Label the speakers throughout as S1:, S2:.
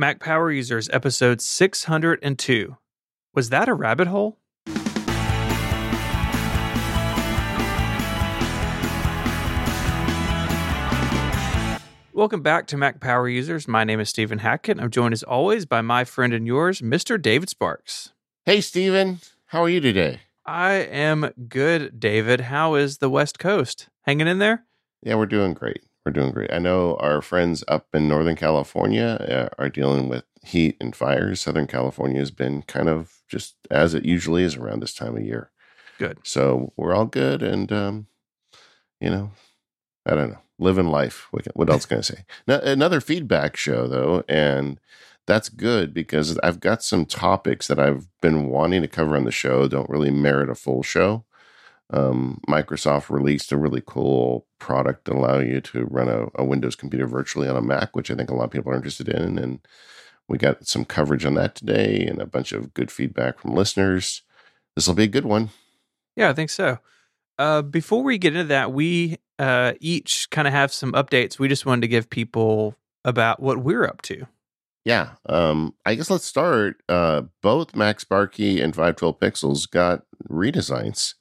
S1: Mac Power Users, episode 602. Was that a rabbit hole? Welcome back to Mac Power Users. My name is Stephen Hackett. I'm joined as always by my friend and yours, Mr. David Sparks.
S2: Hey, Stephen. How are you today?
S1: I am good, David. How is the West Coast? Hanging in there?
S2: Yeah, we're doing great. We're doing great. I know our friends up in Northern California uh, are dealing with heat and fires. Southern California has been kind of just as it usually is around this time of year.
S1: Good.
S2: So we're all good. And, um, you know, I don't know, living life. What what else can I say? Now, another feedback show, though. And that's good because I've got some topics that I've been wanting to cover on the show, don't really merit a full show um, Microsoft released a really cool product that allow you to run a, a, Windows computer virtually on a Mac, which I think a lot of people are interested in. And we got some coverage on that today and a bunch of good feedback from listeners. This will be a good one.
S1: Yeah, I think so. Uh, before we get into that, we uh, each kind of have some updates. We just wanted to give people about what we're up to.
S2: Yeah, um, I guess let's start. Uh, both Barkey and 512 Pixels got redesigns.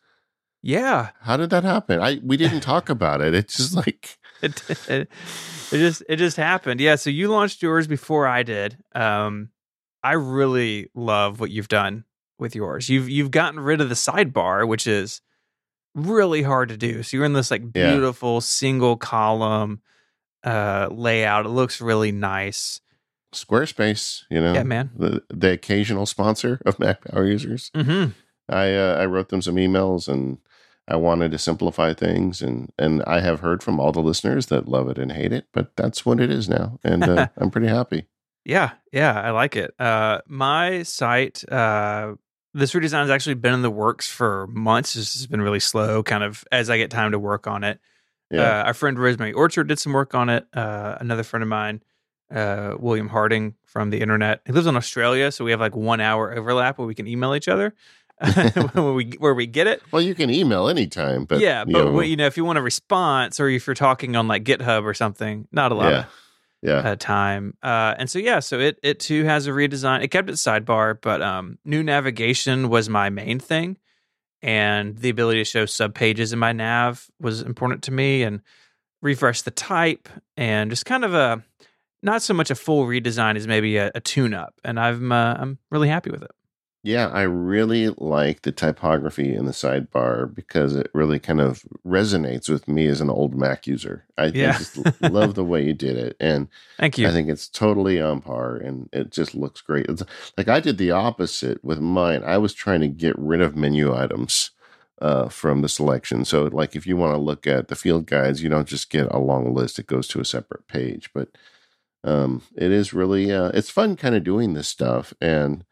S1: Yeah.
S2: How did that happen? I we didn't talk about it. It's just like
S1: it, it, it just it just happened. Yeah, so you launched yours before I did. Um I really love what you've done with yours. You've you've gotten rid of the sidebar, which is really hard to do. So you're in this like beautiful yeah. single column uh layout. It looks really nice.
S2: Squarespace, you know,
S1: yeah, man,
S2: the the occasional sponsor of Mac Power users.
S1: Mm-hmm.
S2: I uh, I wrote them some emails and I wanted to simplify things, and and I have heard from all the listeners that love it and hate it, but that's what it is now, and uh, I'm pretty happy.
S1: Yeah, yeah, I like it. Uh, my site, uh, this redesign has actually been in the works for months. This has been really slow, kind of as I get time to work on it. Yeah. Uh, our friend Rosemary Orchard did some work on it. Uh, another friend of mine, uh, William Harding from the internet, he lives in Australia, so we have like one hour overlap where we can email each other. where we where we get it.
S2: Well, you can email anytime, but
S1: yeah, but you know, you know, if you want a response or if you're talking on like GitHub or something, not a lot
S2: yeah.
S1: of yeah. Uh, time. Uh, and so yeah, so it it too has a redesign. It kept its sidebar, but um, new navigation was my main thing, and the ability to show sub pages in my nav was important to me, and refresh the type, and just kind of a not so much a full redesign as maybe a, a tune up, and I'm uh, I'm really happy with it.
S2: Yeah, I really like the typography in the sidebar because it really kind of resonates with me as an old Mac user. I yeah. just love the way you did it, and
S1: thank you.
S2: I think it's totally on par, and it just looks great. It's, like I did the opposite with mine. I was trying to get rid of menu items uh, from the selection. So, like if you want to look at the field guides, you don't just get a long list; it goes to a separate page. But um, it is really uh, it's fun, kind of doing this stuff, and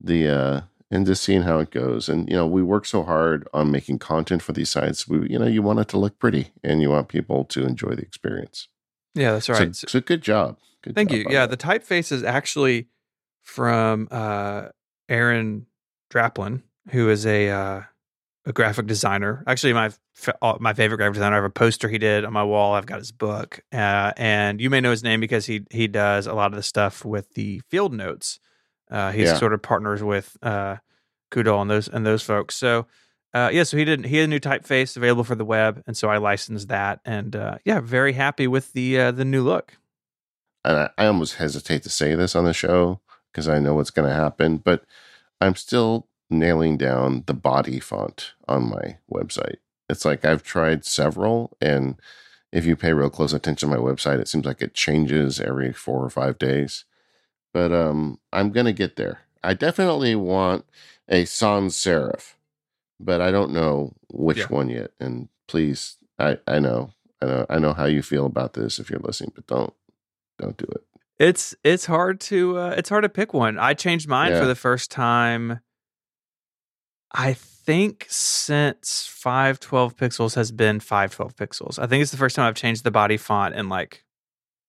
S2: the uh and just seeing how it goes. And you know, we work so hard on making content for these sites. We you know, you want it to look pretty and you want people to enjoy the experience.
S1: Yeah, that's right.
S2: So, so good job. Good
S1: Thank
S2: job
S1: you. Yeah, that. the typeface is actually from uh Aaron Draplin, who is a uh a graphic designer. Actually, my my favorite graphic designer. I have a poster he did on my wall. I've got his book, uh, and you may know his name because he he does a lot of the stuff with the field notes uh, he's yeah. sort of partners with uh, Coudal and those and those folks. So uh, yeah, so he did he had a new typeface available for the web, and so I licensed that, and uh, yeah, very happy with the uh, the new look.
S2: And I, I almost hesitate to say this on the show because I know what's going to happen, but I'm still nailing down the body font on my website. It's like I've tried several, and if you pay real close attention to my website, it seems like it changes every four or five days but um, I'm gonna get there. I definitely want a sans serif, but I don't know which yeah. one yet. And please, I I know I know I know how you feel about this if you're listening, but don't don't do it.
S1: It's it's hard to uh, it's hard to pick one. I changed mine yeah. for the first time. I think since 512 pixels has been 512 pixels. I think it's the first time I've changed the body font in like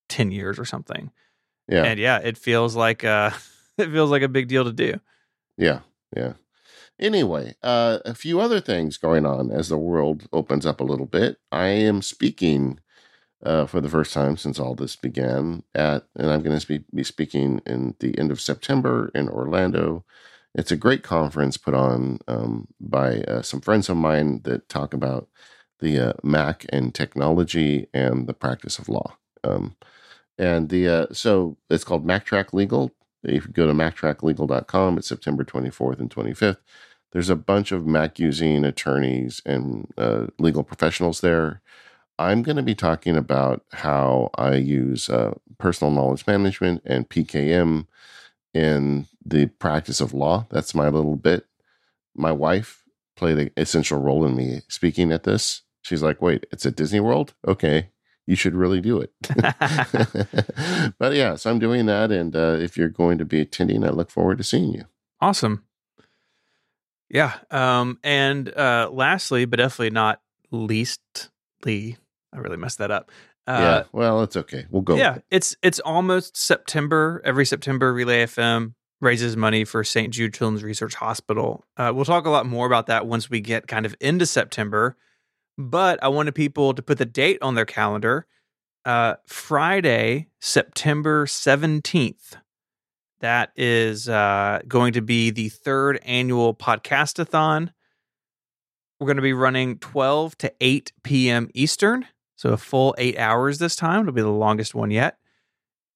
S1: 10 years or something.
S2: Yeah.
S1: And yeah, it feels like uh it feels like a big deal to do.
S2: Yeah. Yeah. Anyway, uh, a few other things going on as the world opens up a little bit. I am speaking uh, for the first time since all this began. At and I'm going to be, be speaking in the end of September in Orlando. It's a great conference put on um, by uh, some friends of mine that talk about the uh, Mac and technology and the practice of law. Um, and the uh, so it's called MacTrack Legal. If you go to mactracklegal.com, it's September 24th and 25th. There's a bunch of Mac using attorneys and uh, legal professionals there. I'm going to be talking about how I use uh, personal knowledge management and PKM in the practice of law. That's my little bit. My wife played an essential role in me speaking at this. She's like, wait, it's at Disney World? Okay, you should really do it. but yeah, so I'm doing that. And uh, if you're going to be attending, I look forward to seeing you.
S1: Awesome. Yeah. Um, and uh, lastly, but definitely not leastly, I really messed that up. Uh,
S2: yeah. Well, it's okay. We'll go.
S1: Yeah. It. It's it's almost September. Every September, Relay FM raises money for St. Jude Children's Research Hospital. Uh, we'll talk a lot more about that once we get kind of into September. But I wanted people to put the date on their calendar. Uh, Friday, September 17th. That is uh, going to be the third annual podcastathon. We're going to be running 12 to 8 p.m. Eastern. So a full eight hours this time. It'll be the longest one yet.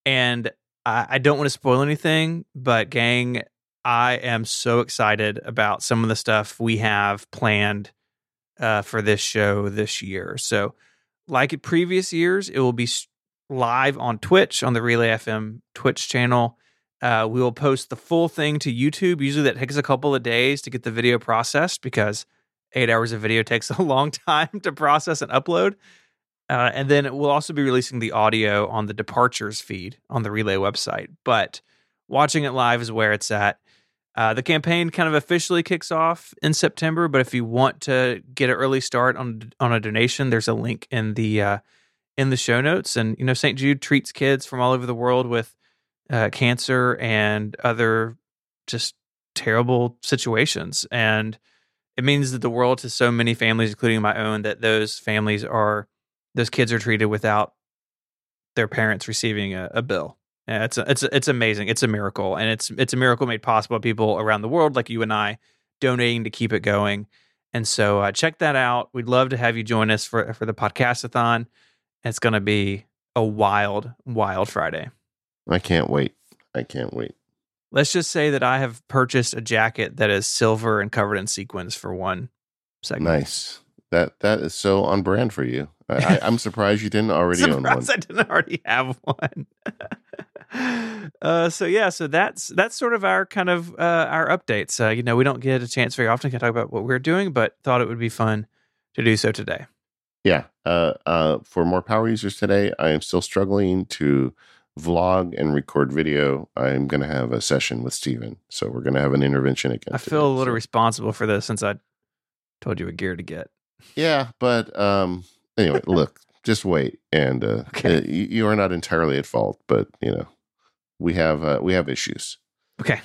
S1: And I, I don't want to spoil anything, but gang, I am so excited about some of the stuff we have planned uh, for this show this year. So, like previous years, it will be live on Twitch on the Relay FM Twitch channel. Uh, we will post the full thing to YouTube. Usually, that takes a couple of days to get the video processed because eight hours of video takes a long time to process and upload. Uh, and then we'll also be releasing the audio on the departures feed on the Relay website. But watching it live is where it's at. Uh, the campaign kind of officially kicks off in September, but if you want to get an early start on on a donation, there's a link in the uh, in the show notes. And you know, St. Jude treats kids from all over the world with uh, cancer and other just terrible situations, and it means that the world to so many families, including my own, that those families are those kids are treated without their parents receiving a, a bill. Yeah, it's a, it's a, it's amazing. It's a miracle, and it's it's a miracle made possible by people around the world like you and I donating to keep it going. And so uh, check that out. We'd love to have you join us for for the podcastathon. It's going to be a wild, wild Friday.
S2: I can't wait. I can't wait.
S1: Let's just say that I have purchased a jacket that is silver and covered in sequins for one segment.
S2: Nice. That that is so on brand for you. I, am surprised you didn't already own one.
S1: I didn't already have one. uh, so yeah, so that's that's sort of our kind of uh, our updates. Uh, you know, we don't get a chance very often to talk about what we're doing, but thought it would be fun to do so today.
S2: Yeah. Uh, uh, for more power users today, I am still struggling to vlog and record video. I'm going to have a session with Steven. So we're going to have an intervention again.
S1: I feel a little so. responsible for this since I told you what gear to get.
S2: Yeah, but um, anyway, look, just wait, and uh, okay. uh, you, you, are not entirely at fault, but you know, we have uh, we have issues.
S1: Okay.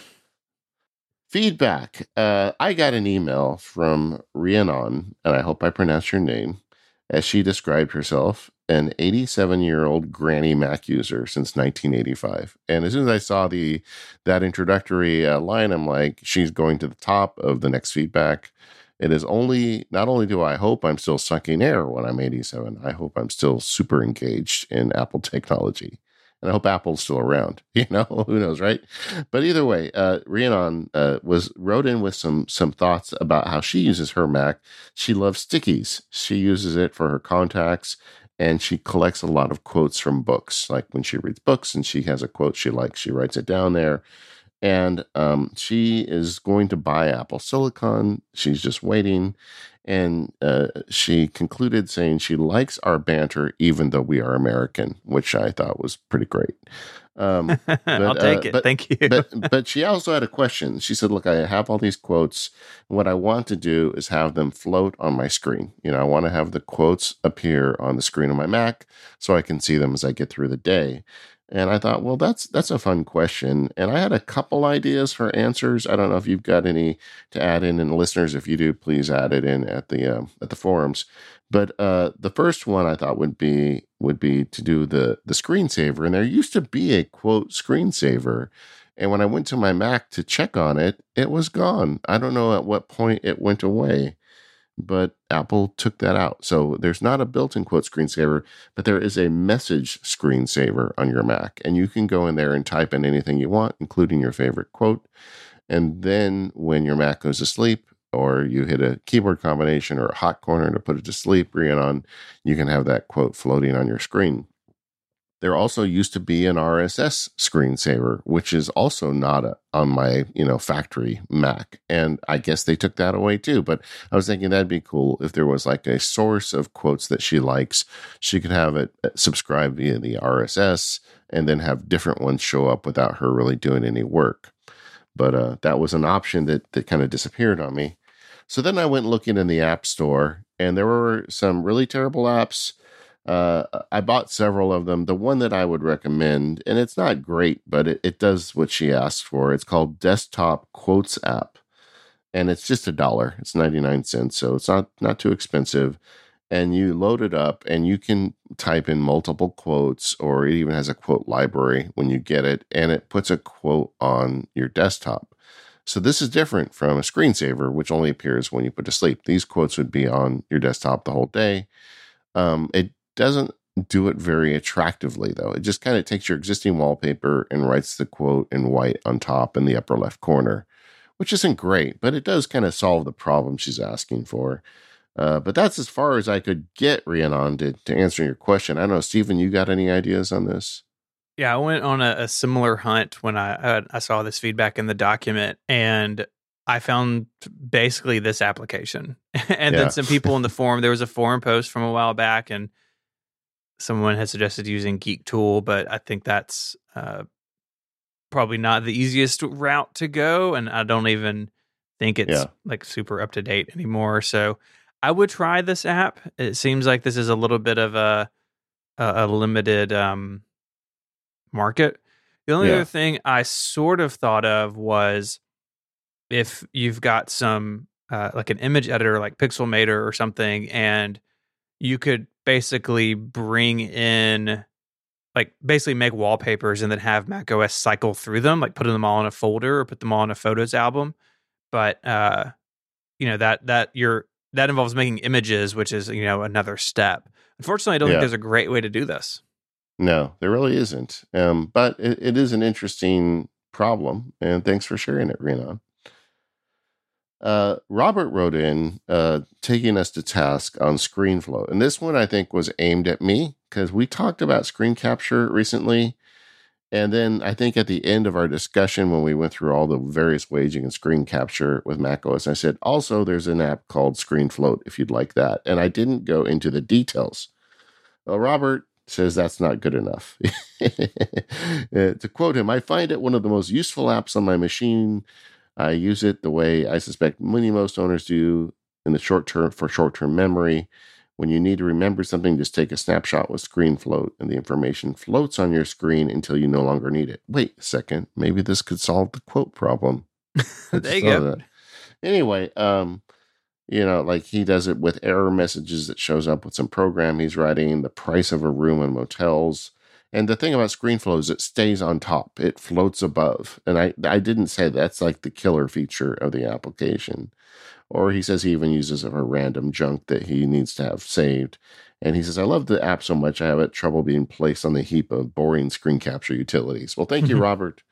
S2: Feedback. Uh, I got an email from Rhiannon, and I hope I pronounced your name, as she described herself, an 87 year old Granny Mac user since 1985. And as soon as I saw the that introductory uh, line, I'm like, she's going to the top of the next feedback. It is only, not only do I hope I'm still sucking air when I'm 87, I hope I'm still super engaged in Apple technology. And I hope Apple's still around. You know, who knows, right? But either way, uh, Rhiannon uh, was wrote in with some some thoughts about how she uses her Mac. She loves stickies. She uses it for her contacts, and she collects a lot of quotes from books. Like when she reads books and she has a quote she likes, she writes it down there and um, she is going to buy Apple Silicon. She's just waiting. And uh, she concluded saying she likes our banter, even though we are American, which I thought was pretty great.
S1: Um, but, I'll take uh, it.
S2: But,
S1: Thank you.
S2: but, but she also had a question. She said, Look, I have all these quotes. What I want to do is have them float on my screen. You know, I want to have the quotes appear on the screen of my Mac so I can see them as I get through the day. And I thought, well, that's that's a fun question. And I had a couple ideas for answers. I don't know if you've got any to add in, and listeners, if you do, please add it in at the uh, at the forums. But uh, the first one I thought would be would be to do the the screensaver, and there used to be a quote screensaver, and when I went to my Mac to check on it, it was gone. I don't know at what point it went away but Apple took that out. So there's not a built in quote screensaver, but there is a message screensaver on your Mac. And you can go in there and type in anything you want, including your favorite quote. And then when your Mac goes to sleep, or you hit a keyboard combination or a hot corner to put it to sleep, Rhiannon, you can have that quote floating on your screen. There also used to be an RSS screensaver, which is also not a, on my you know factory Mac, and I guess they took that away too. But I was thinking that'd be cool if there was like a source of quotes that she likes. She could have it uh, subscribe via the RSS, and then have different ones show up without her really doing any work. But uh, that was an option that that kind of disappeared on me. So then I went looking in the App Store, and there were some really terrible apps uh, I bought several of them. The one that I would recommend, and it's not great, but it, it does what she asked for. It's called Desktop Quotes App, and it's just a dollar. It's ninety nine cents, so it's not not too expensive. And you load it up, and you can type in multiple quotes, or it even has a quote library when you get it, and it puts a quote on your desktop. So this is different from a screensaver, which only appears when you put to sleep. These quotes would be on your desktop the whole day. Um, it doesn't do it very attractively though. It just kind of takes your existing wallpaper and writes the quote in white on top in the upper left corner, which isn't great, but it does kind of solve the problem she's asking for. Uh, but that's as far as I could get, Rhiannon, to, to answer your question. I don't know, Stephen, you got any ideas on this?
S1: Yeah, I went on a, a similar hunt when I uh, I saw this feedback in the document, and I found basically this application, and yeah. then some people in the forum. There was a forum post from a while back, and someone has suggested using GeekTool, but I think that's uh, probably not the easiest route to go, and I don't even think it's yeah. like super up to date anymore. So I would try this app. It seems like this is a little bit of a a, a limited um, market. The only yeah. other thing I sort of thought of was if you've got some uh, like an image editor like Pixelmator or something, and you could basically bring in like basically make wallpapers and then have Mac OS cycle through them, like putting them all in a folder or put them all in a photos album. But uh, you know that that you're that involves making images, which is you know another step. Unfortunately, I don't yeah. think there's a great way to do this.
S2: No, there really isn't. Um, but it, it is an interesting problem, and thanks for sharing it, Rhiannon. Uh, Robert wrote in uh, taking us to task on ScreenFloat. And this one I think was aimed at me because we talked about screen capture recently. And then I think at the end of our discussion, when we went through all the various ways you can screen capture with macOS, I said, also, there's an app called ScreenFloat if you'd like that. And I didn't go into the details. Well, Robert says that's not good enough. Uh, to quote him, I find it one of the most useful apps on my machine I use it the way I suspect many most owners do in the short term for short term memory. When you need to remember something, just take a snapshot with ScreenFloat and the information floats on your screen until you no longer need it. Wait a second, maybe this could solve the quote problem.
S1: there you go.
S2: That. Anyway, um, you know, like he does it with error messages that shows up with some program he's writing, the price of a room in motels, and the thing about ScreenFloat is it stays on top. It floats above. And I, I didn't say that's like the killer feature of the application. Or he says he even uses it for random junk that he needs to have saved. And he says, I love the app so much I have it trouble being placed on the heap of boring screen capture utilities. Well, thank you, Robert.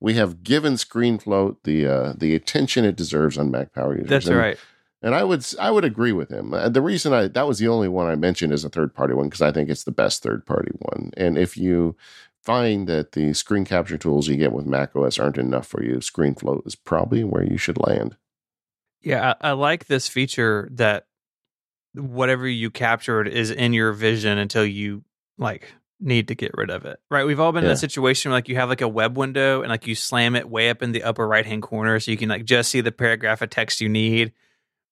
S2: We have given ScreenFloat the uh, the attention it deserves on Mac Power users.
S1: That's and, right.
S2: And I would I would agree with him. The reason I that was the only one I mentioned as a third party one because I think it's the best third party one. And if you find that the screen capture tools you get with macOS aren't enough for you, ScreenFloat is probably where you should land.
S1: Yeah, I, I like this feature that whatever you captured is in your vision until you like need to get rid of it. Right? We've all been yeah. in a situation where like you have like a web window and like you slam it way up in the upper right hand corner so you can like just see the paragraph of text you need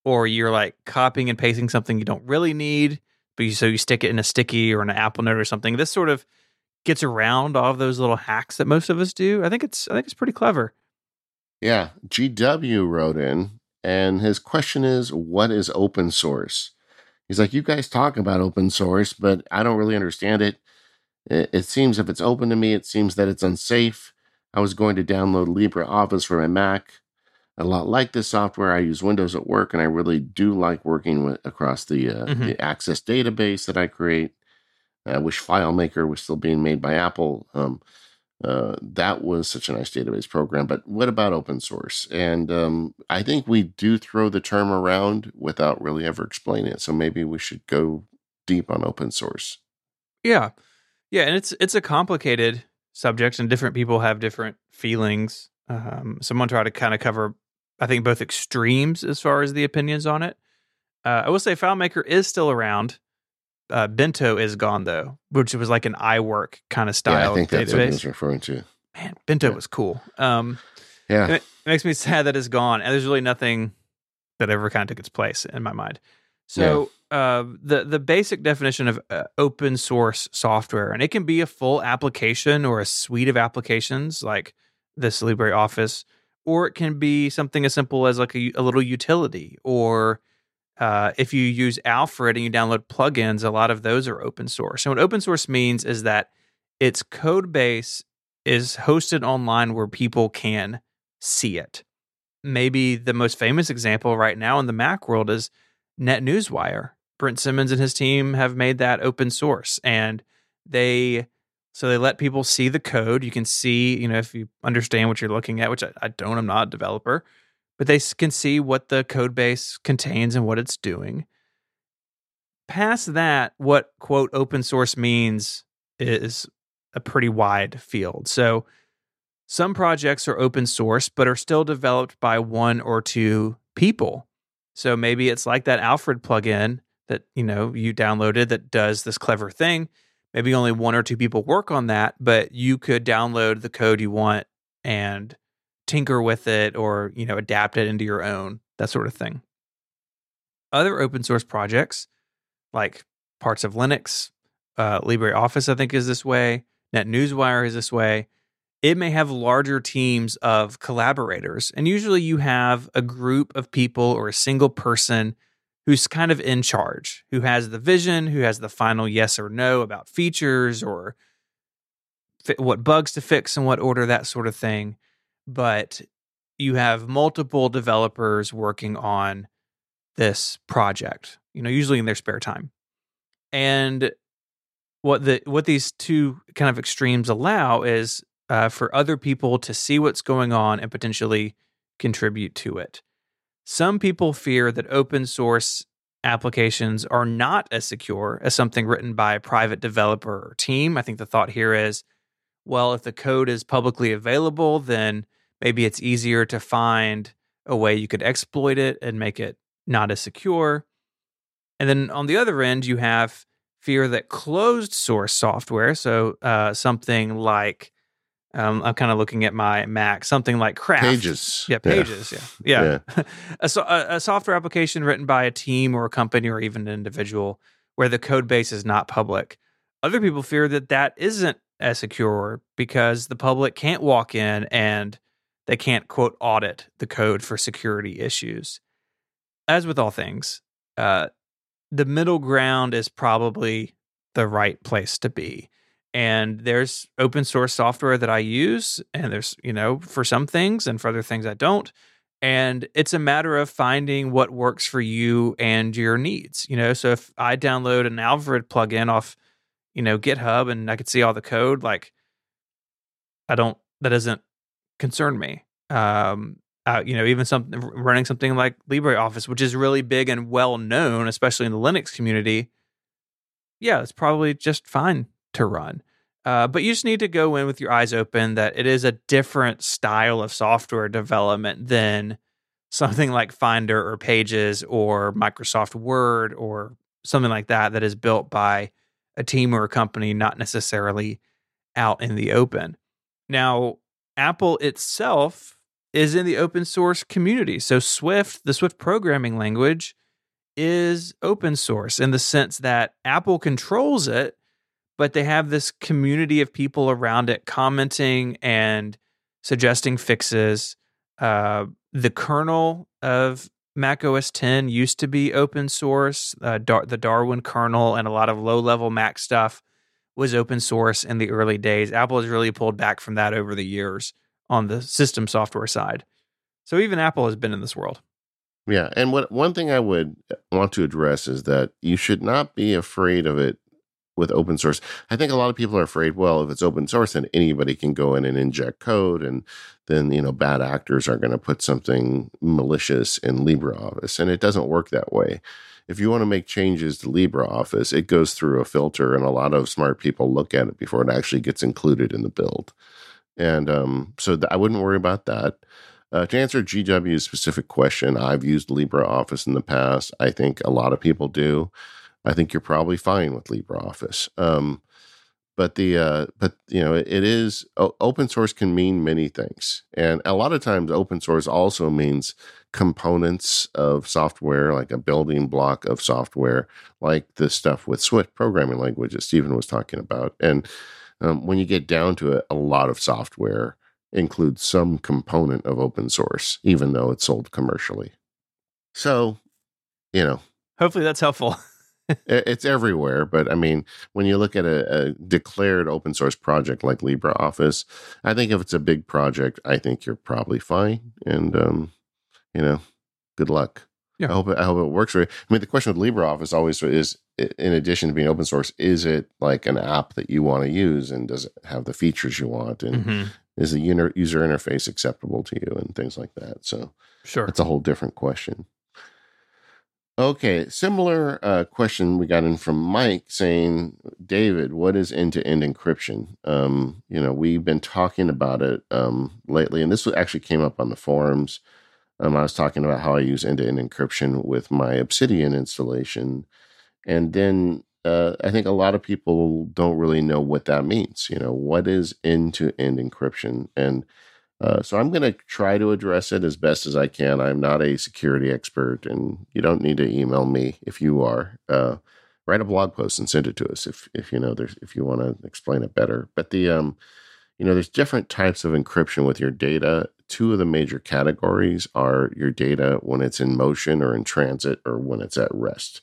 S1: or you're like copying and pasting something you don't really need, but you, so you stick it in a sticky or an Apple Note or something. This sort of gets around all of those little hacks that most of us do. I think it's I think it's pretty clever.
S2: Yeah, GW wrote in, and his question is, "What is open source?" He's like, "You guys talk about open source, but I don't really understand it. It, it seems if it's open to me, it seems that it's unsafe. I was going to download LibreOffice for my Mac. A lot like this software. I use Windows at work, and I really do like working with across the uh,
S1: Mhm.
S2: the Access database that I create. I wish FileMaker was still being made by Apple. Um, uh, that was such a nice database program. But what about open source? And um, I think we do throw the term around without really ever explaining it. So maybe we should go deep on open source.
S1: Yeah. Yeah, and it's it's a complicated subject and different people have different feelings. Um someone tried to kind of cover I think both extremes as far as the opinions on it. Uh, I will say FileMaker is still around. Uh, Bento is gone though, which was like an iWork kind of style
S2: yeah, I think that's what he was referring to.
S1: Man, Bento
S2: Yeah.
S1: was cool. Um,
S2: Yeah.
S1: it makes me sad that it's gone, and there's really nothing that ever kind of took its place in my mind. So uh, the the basic definition of uh, open source software, and it can be a full application or a suite of applications like this LibreOffice, or it can be something as simple as like a, a little utility, or uh, if you use Alfred and you download plugins, a lot of those are open source. So what open source means is that its code base is hosted online where people can see it. Maybe the most famous example right now in the Mac world is NetNewsWire. Brent Simmons and his team have made that open source and they so they let people see the code. You can see, you know, if you understand what you're looking at, which I, I don't, I'm not a developer, but they can see what the code base contains and what it's doing. Past that, what quote open source means is a pretty wide field. So some projects are open source, but are still developed by one or two people. So maybe it's like that Alfred plugin that you know you downloaded that does this clever thing. Maybe only one or two people work on that, but you could download the code you want and tinker with it or you know adapt it into your own that sort of thing. Other open source projects like parts of Linux, uh, LibreOffice, I think is this way. NetNewsWire is this way it may have larger teams of collaborators. And usually you have a group of people or a single person who's kind of in charge, who has the vision, who has the final yes or no about features or fi- what bugs to fix in what order, that sort of thing. But you have multiple developers working on this project, you know, usually in their spare time. And what the what these two kind of extremes allow is uh, for other people to see what's going on and potentially contribute to it. Some people fear that open source applications are not as secure as something written by a private developer or team. I think the thought here is well, if the code is publicly available, then maybe it's easier to find a way you could exploit it and make it not as secure. And then on the other end, you have fear that closed source software, so uh, something like um, I'm kind of looking at my Mac, something like Craft.
S2: Pages.
S1: Yeah, pages. Yeah. Yeah. a, so- a, a software application written by a team or a company or even an individual where the code base is not public. Other people fear that that isn't as secure because the public can't walk in and they can't, quote, audit the code for security issues. As with all things, uh, the middle ground is probably the right place to be and there's open source software that I use, and there's, you know, for some things and for other things I don't. And it's a matter of finding what works for you and your needs. You know, so if I download an Alfred plugin off, you know, GitHub and I could see all the code, like I don't, that doesn't concern me. Um, uh, you know, even something running something like LibreOffice, which is really big and well known, especially in the Linux community. Yeah, it's probably just fine to run. Uh, but you just need to go in with your eyes open that it is a different style of software development than something like Finder or Pages or Microsoft Word or something like that that is built by a team or a company, not necessarily out in the open. Now, Apple itself is in the open source community. So, Swift, the Swift programming language, is open source in the sense that Apple controls it, but they have this community of people around it commenting and suggesting fixes. Uh, the kernel of Mac OS 10 used to be open source. Uh, Dar- the Darwin kernel and a lot of low level Mac stuff was open source in the early days. Apple has really pulled back from that over the years on the system software side. So even Apple has been in this world.
S2: Yeah, and what one thing I would want to address is that you should not be afraid of it with open source. I think a lot of people are afraid, well, if it's open source, then anybody can go in and inject code, and then you know bad actors are going to put something malicious in LibreOffice, and it doesn't work that way. If you want to make changes to LibreOffice, it goes through a filter, and a lot of smart people look at it before it actually gets included in the build. And um, so th- I wouldn't worry about that. Uh, to answer GW's specific question, I've used LibreOffice in the past. I think a lot of people do. I think you're probably fine with LibreOffice. Um, but the uh, but you know it, is open source can mean many things, and a lot of times open source also means components of software, like a building block of software, like the stuff with Swift programming language that Stephen was talking about. And um, when you get down to it, a lot of software includes some component of open source, even though it's sold commercially. So, you know,
S1: hopefully that's helpful.
S2: It's everywhere, but I mean, when you look at a, a, declared open source project like LibreOffice, I think if it's a big project, I think you're probably fine. And um, you know, good luck. Yeah. I hope it, I hope it works for you. I mean, the question with LibreOffice always is, in addition to being open source, is it like an app that you want to use, and does it have the features you want, and mm-hmm. is the user interface acceptable to you, and things like that. So,
S1: sure,
S2: it's a whole different question. Okay, similar uh, question we got in from Mike saying, David, what is end to end encryption? Um, you know, we've been talking about it um, lately, and this actually came up on the forums. Um, I was talking about how I use end to end encryption with my Obsidian installation. And then uh, I think a lot of people don't really know what that means. You know, what is end to end encryption? And uh, so I'm going to try to address it as best as I can. I'm not a security expert, and you don't need to email me if you are. Uh, write a blog post and send it to us if if you know there's if you want to explain it better. But the um, you know, there's different types of encryption with your data. Two of the major categories are your data when it's in motion or in transit or when it's at rest.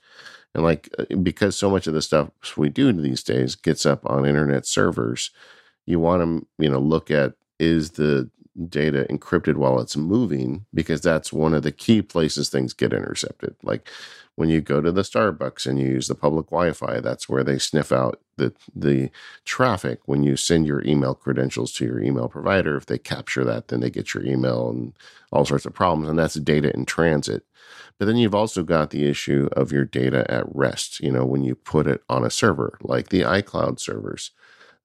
S2: And like uh, because so much of the stuff we do these days gets up on internet servers, you want to you know look at is the data encrypted while it's moving because that's one of the key places things get intercepted. Like when you go to the Starbucks and you use the public Wi-Fi, that's where they sniff out the the traffic. When you send your email credentials to your email provider, if they capture that, then they get your email and all sorts of problems. And that's data in transit. But then you've also got the issue of your data at rest. You know, when you put it on a server, like the iCloud servers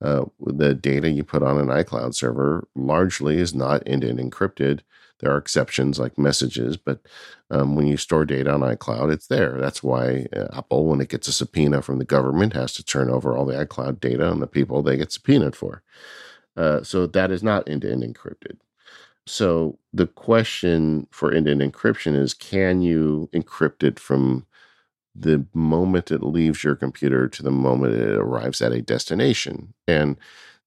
S2: uh, the data you put on an iCloud server largely is not end to end encrypted. There are exceptions like messages, but um, when you store data on iCloud, it's there. That's why uh, Apple, when it gets a subpoena from the government, has to turn over all the iCloud data on the people they get subpoenaed for. Uh, so that is not end to end encrypted. So the question for end to end encryption is can you encrypt it from the moment it leaves your computer to the moment it arrives at a destination. And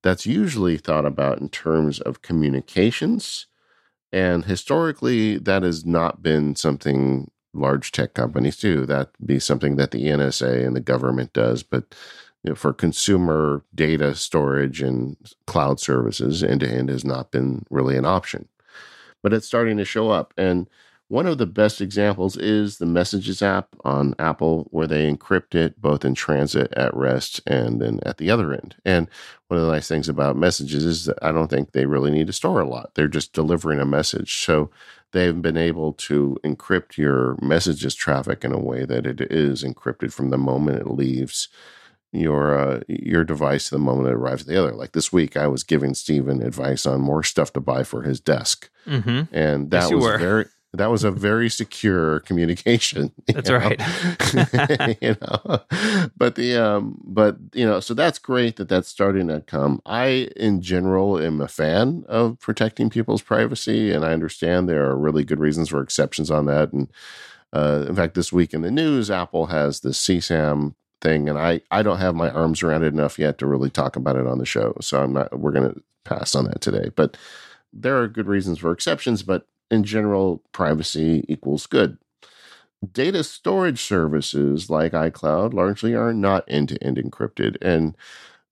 S2: that's usually thought about in terms of communications. And historically, that has not been something large tech companies do. That be something that the NSA and the government does. But you know, for consumer data storage and cloud services, end to end has not been really an option. But it's starting to show up. And one of the best examples is the Messages app on Apple, where they encrypt it both in transit, at rest, and then at the other end. And one of the nice things about Messages is that I don't think they really need to store a lot. They're just delivering a message. So they've been able to encrypt your messages traffic in a way that it is encrypted from the moment it leaves your uh, your device to the moment it arrives at the other. Like this week, I was giving Stephen advice on more stuff to buy for his desk, mm-hmm. and that yes, was very that was a very secure communication.
S1: That's know? right.
S2: you know, but the um, but you know, so that's great that that's starting to come. I, in general, am a fan of protecting people's privacy, and I understand there are really good reasons for exceptions on that. And uh, in fact, this week in the news, Apple has the CSAM thing, and I I don't have my arms around it enough yet to really talk about it on the show. So I'm not. We're gonna pass on that today. But there are good reasons for exceptions. But in general, privacy equals good. Data storage services like iCloud largely are not end to end encrypted, and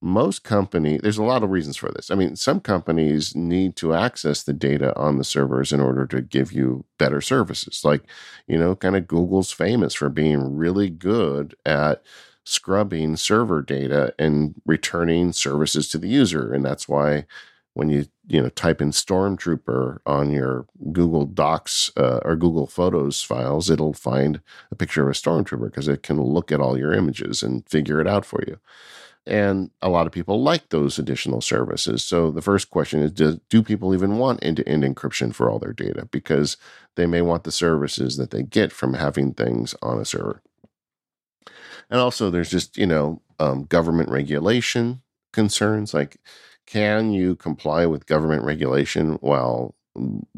S2: most company there's a lot of reasons for this i mean some companies need to access the data on the servers in order to give you better services like you know kind of google's famous for being really good at scrubbing server data and returning services to the user and that's why when you you know type in stormtrooper on your google docs uh, or google photos files it'll find a picture of a stormtrooper because it can look at all your images and figure it out for you and a lot of people like those additional services. So the first question is do, do people even want end to end encryption for all their data? Because they may want the services that they get from having things on a server. And also, there's just, you know, um, government regulation concerns like, can you comply with government regulation while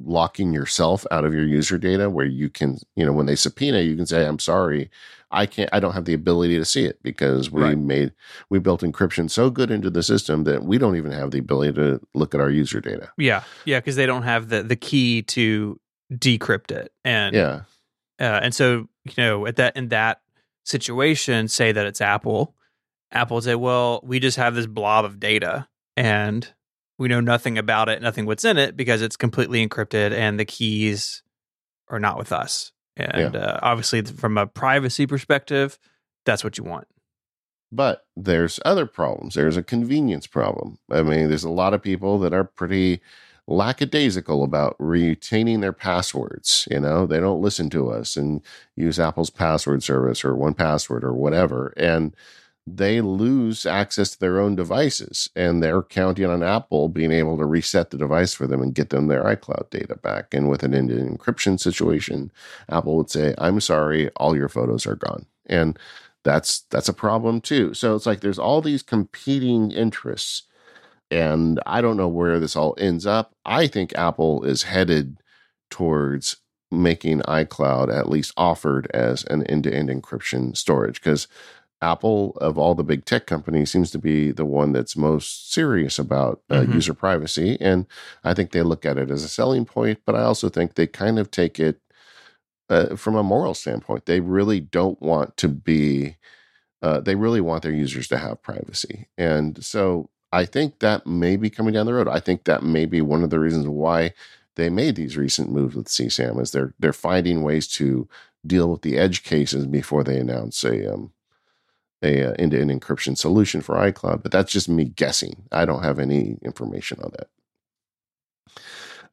S2: locking yourself out of your user data where you can you know when they subpoena you can say i'm sorry i can't i don't have the ability to see it because we right. made we built encryption so good into the system that we don't even have the ability to look at our user data.
S1: Yeah yeah because they don't have the the key to decrypt it. And
S2: yeah.
S1: uh, and so you know at that in that situation say that it's apple apple would say well we just have this blob of data and we know nothing about it, nothing what's in it because it's completely encrypted and the keys are not with us. And yeah. uh, obviously, from a privacy perspective, that's what you want.
S2: But there's other problems. There's a convenience problem. I mean, there's a lot of people that are pretty lackadaisical about retaining their passwords. You know, they don't listen to us and use Apple's password service or 1Password or whatever. And they lose access to their own devices and they're counting on Apple being able to reset the device for them and get them their iCloud data back. And with an end to end encryption situation, Apple would say, I'm sorry, all your photos are gone. And that's that's a problem too. So it's like there's all these competing interests. And I don't know where this all ends up. I think Apple is headed towards making iCloud at least offered as an end to end encryption storage because Apple, of all the big tech companies, seems to be the one that's most serious about uh, mm-hmm. user privacy. And I think they look at it as a selling point, but I also think they kind of take it uh, from a moral standpoint. They really don't want to be, uh, they really want their users to have privacy. And so I think that may be coming down the road. I think that may be one of the reasons why they made these recent moves with CSAM is they're they're finding ways to deal with the edge cases before they announce a um, a uh, end-to-end encryption solution for iCloud, but that's just me guessing. I don't have any information on that.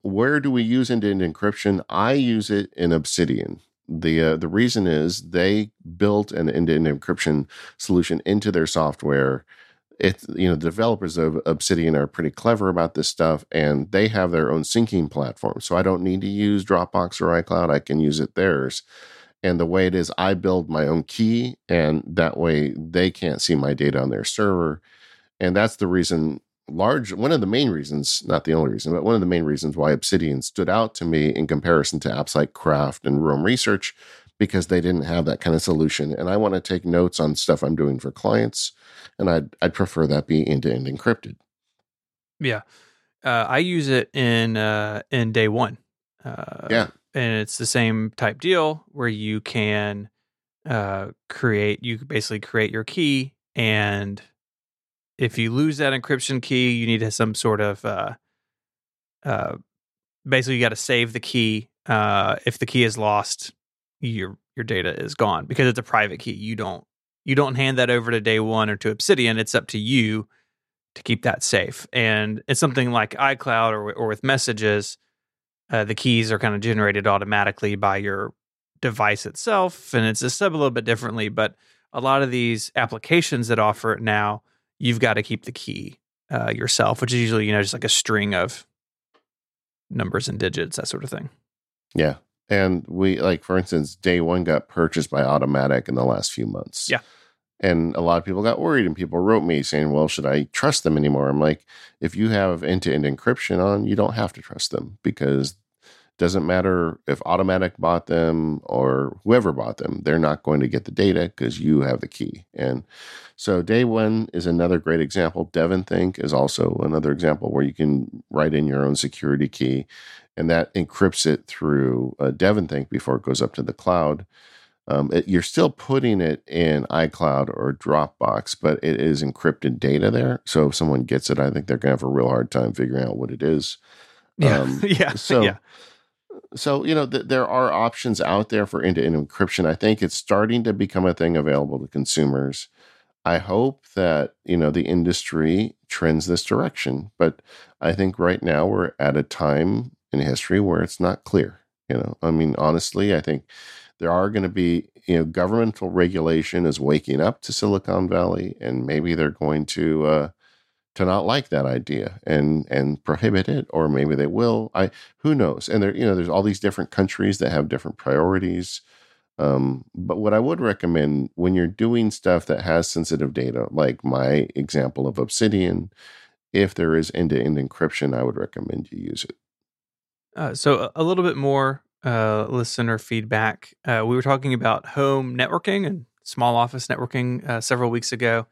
S2: Where do we use end-to-end encryption? I use it in Obsidian. The uh, the reason is they built an end-to-end encryption solution into their software. It you know the developers of Obsidian are pretty clever about this stuff, and they have their own syncing platform. So I don't need to use Dropbox or iCloud. I can use it theirs and the way it is, I build my own key, and that way they can't see my data on their server. And that's the reason, large, one of the main reasons, not the only reason, but one of the main reasons why Obsidian stood out to me in comparison to apps like Craft and Roam Research, because they didn't have that kind of solution. And I want to take notes on stuff I'm doing for clients, and I'd, I'd prefer that be end to end encrypted.
S1: Yeah. Uh, I use it in uh, in day one.
S2: Uh, yeah,
S1: and it's the same type deal where you can uh, create you basically create your key and if you lose that encryption key you need some sort of uh, uh, basically you got to save the key uh, if the key is lost your your data is gone because it's a private key. You don't you don't hand that over to day one or to obsidian. It's up to you to keep that safe. And it's something like icloud or, or with messages uh, the keys are kind of generated automatically by your device itself, and it's set a little bit differently. But a lot of these applications that offer it now, you've got to keep the key uh, yourself, which is usually you know just like a string of numbers and digits, that sort of thing.
S2: Yeah, and we like for instance, day one got purchased by Automattic in the last few months.
S1: Yeah.
S2: And a lot of people got worried, and people wrote me saying, Well, should I trust them anymore? I'm like, if you have end to end encryption on, you don't have to trust them because it Doesn't matter if Automattic bought them or whoever bought them, they're not going to get the data because you have the key. And so day one is another great example. DevonThink is also another example where you can write in your own security key and that encrypts it through uh, DevonThink before it goes up to the cloud. Um, it, you're still putting it in iCloud or Dropbox, but it is encrypted data there. So if someone gets it, I think they're going to have a real hard time figuring out what it is.
S1: Yeah, um, yeah.
S2: So,
S1: yeah.
S2: so you know, th- there are options out there for end-to-end encryption. I think it's starting to become a thing available to consumers. I hope that you know the industry trends this direction, but I think right now we're at a time in history where it's not clear. You know, I mean, honestly, I think there are going to be, you know, governmental regulation is waking up to Silicon Valley, and maybe they're going to uh, to not like that idea and and prohibit it, or maybe they will. I who knows? And there, you know, there's all these different countries that have different priorities. Um, but what I would recommend when you're doing stuff that has sensitive data, like my example of Obsidian, if there is end-to-end encryption, I would recommend you use it.
S1: Uh, so a little bit more uh, listener feedback. Uh, we were talking about home networking and small office networking uh, several weeks ago,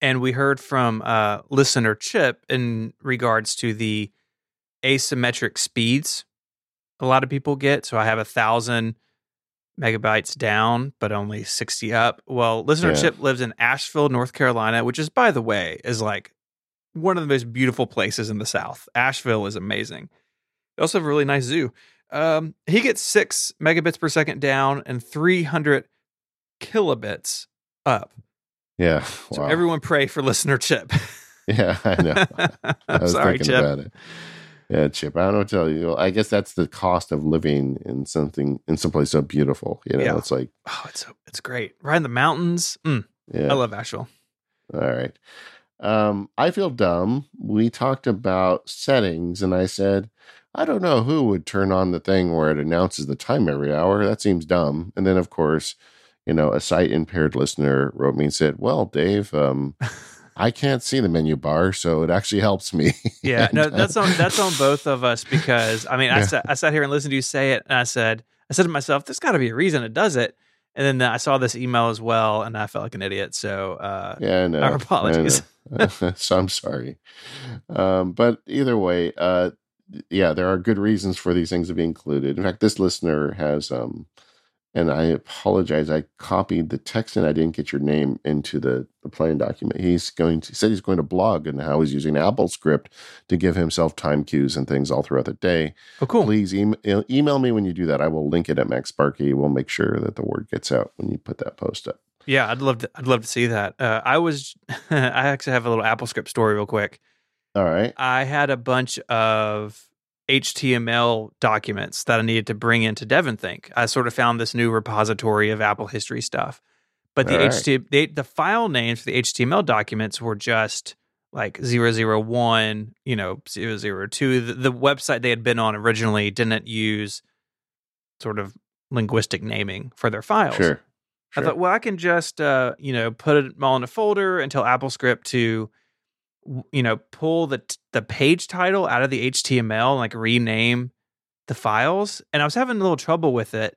S1: and we heard from uh, listener Chip in regards to the asymmetric speeds a lot of people get. So I have a thousand megabytes down, but only sixty up. Well, listener yeah. Chip lives in Asheville, North Carolina, which is, by the way, is like one of the most beautiful places in the South. Asheville is amazing. They also have a really nice zoo. Um, he gets six megabits per second down and 300 kilobits up.
S2: Yeah.
S1: Wow. So everyone pray for listener Chip.
S2: yeah, I know. I was
S1: sorry,
S2: thinking
S1: Chip.
S2: about it. Yeah, Chip. I don't know what to tell you. I guess that's the cost of living in something in someplace so beautiful. You know, yeah. it's like
S1: oh, it's so it's great. Right in the mountains. Mm, yeah, I love Asheville.
S2: All right. Um, I feel dumb. We talked about settings, and I said I don't know who would turn on the thing where it announces the time every hour. That seems dumb. And then, of course, you know, a sight impaired listener wrote me and said, Well, Dave, um, I can't see the menu bar, so it actually helps me.
S1: Yeah, and, no, that's on that's on both of us because I mean, yeah. I sat I sat here and listened to you say it, and I said I said to myself, "There's got to be a reason it does it." And then I saw this email as well, and I felt like an idiot. So uh,
S2: yeah, no,
S1: our apologies.
S2: so I'm sorry, um, but either way, uh, yeah, there are good reasons for these things to be included. In fact, this listener has, um, and I apologize, I copied the text and I didn't get your name into the, the plan document. He's going to, he said he's going to blog and how he's using AppleScript to give himself time cues and things all throughout the day.
S1: Oh, cool.
S2: Please email, email me when you do that. I will link it at MacSparky. We'll make sure that the word gets out when you put that post up.
S1: Yeah, I'd love to. I'd love to see that. Uh, I was. I actually have a little AppleScript story, real quick.
S2: All right.
S1: I had a bunch of HTML documents that I needed to bring into DevonThink. I sort of found this new repository of Apple history stuff. But the right. HTML, they, the file names for the HTML documents were just like 001, you know, 002. The, the website they had been on originally didn't use sort of linguistic naming for their files.
S2: Sure.
S1: Sure. I thought, well, I can just, uh, you know, put it all in a folder and tell AppleScript to you know pull the the page title out of the HTML and like rename the files and I was having a little trouble with it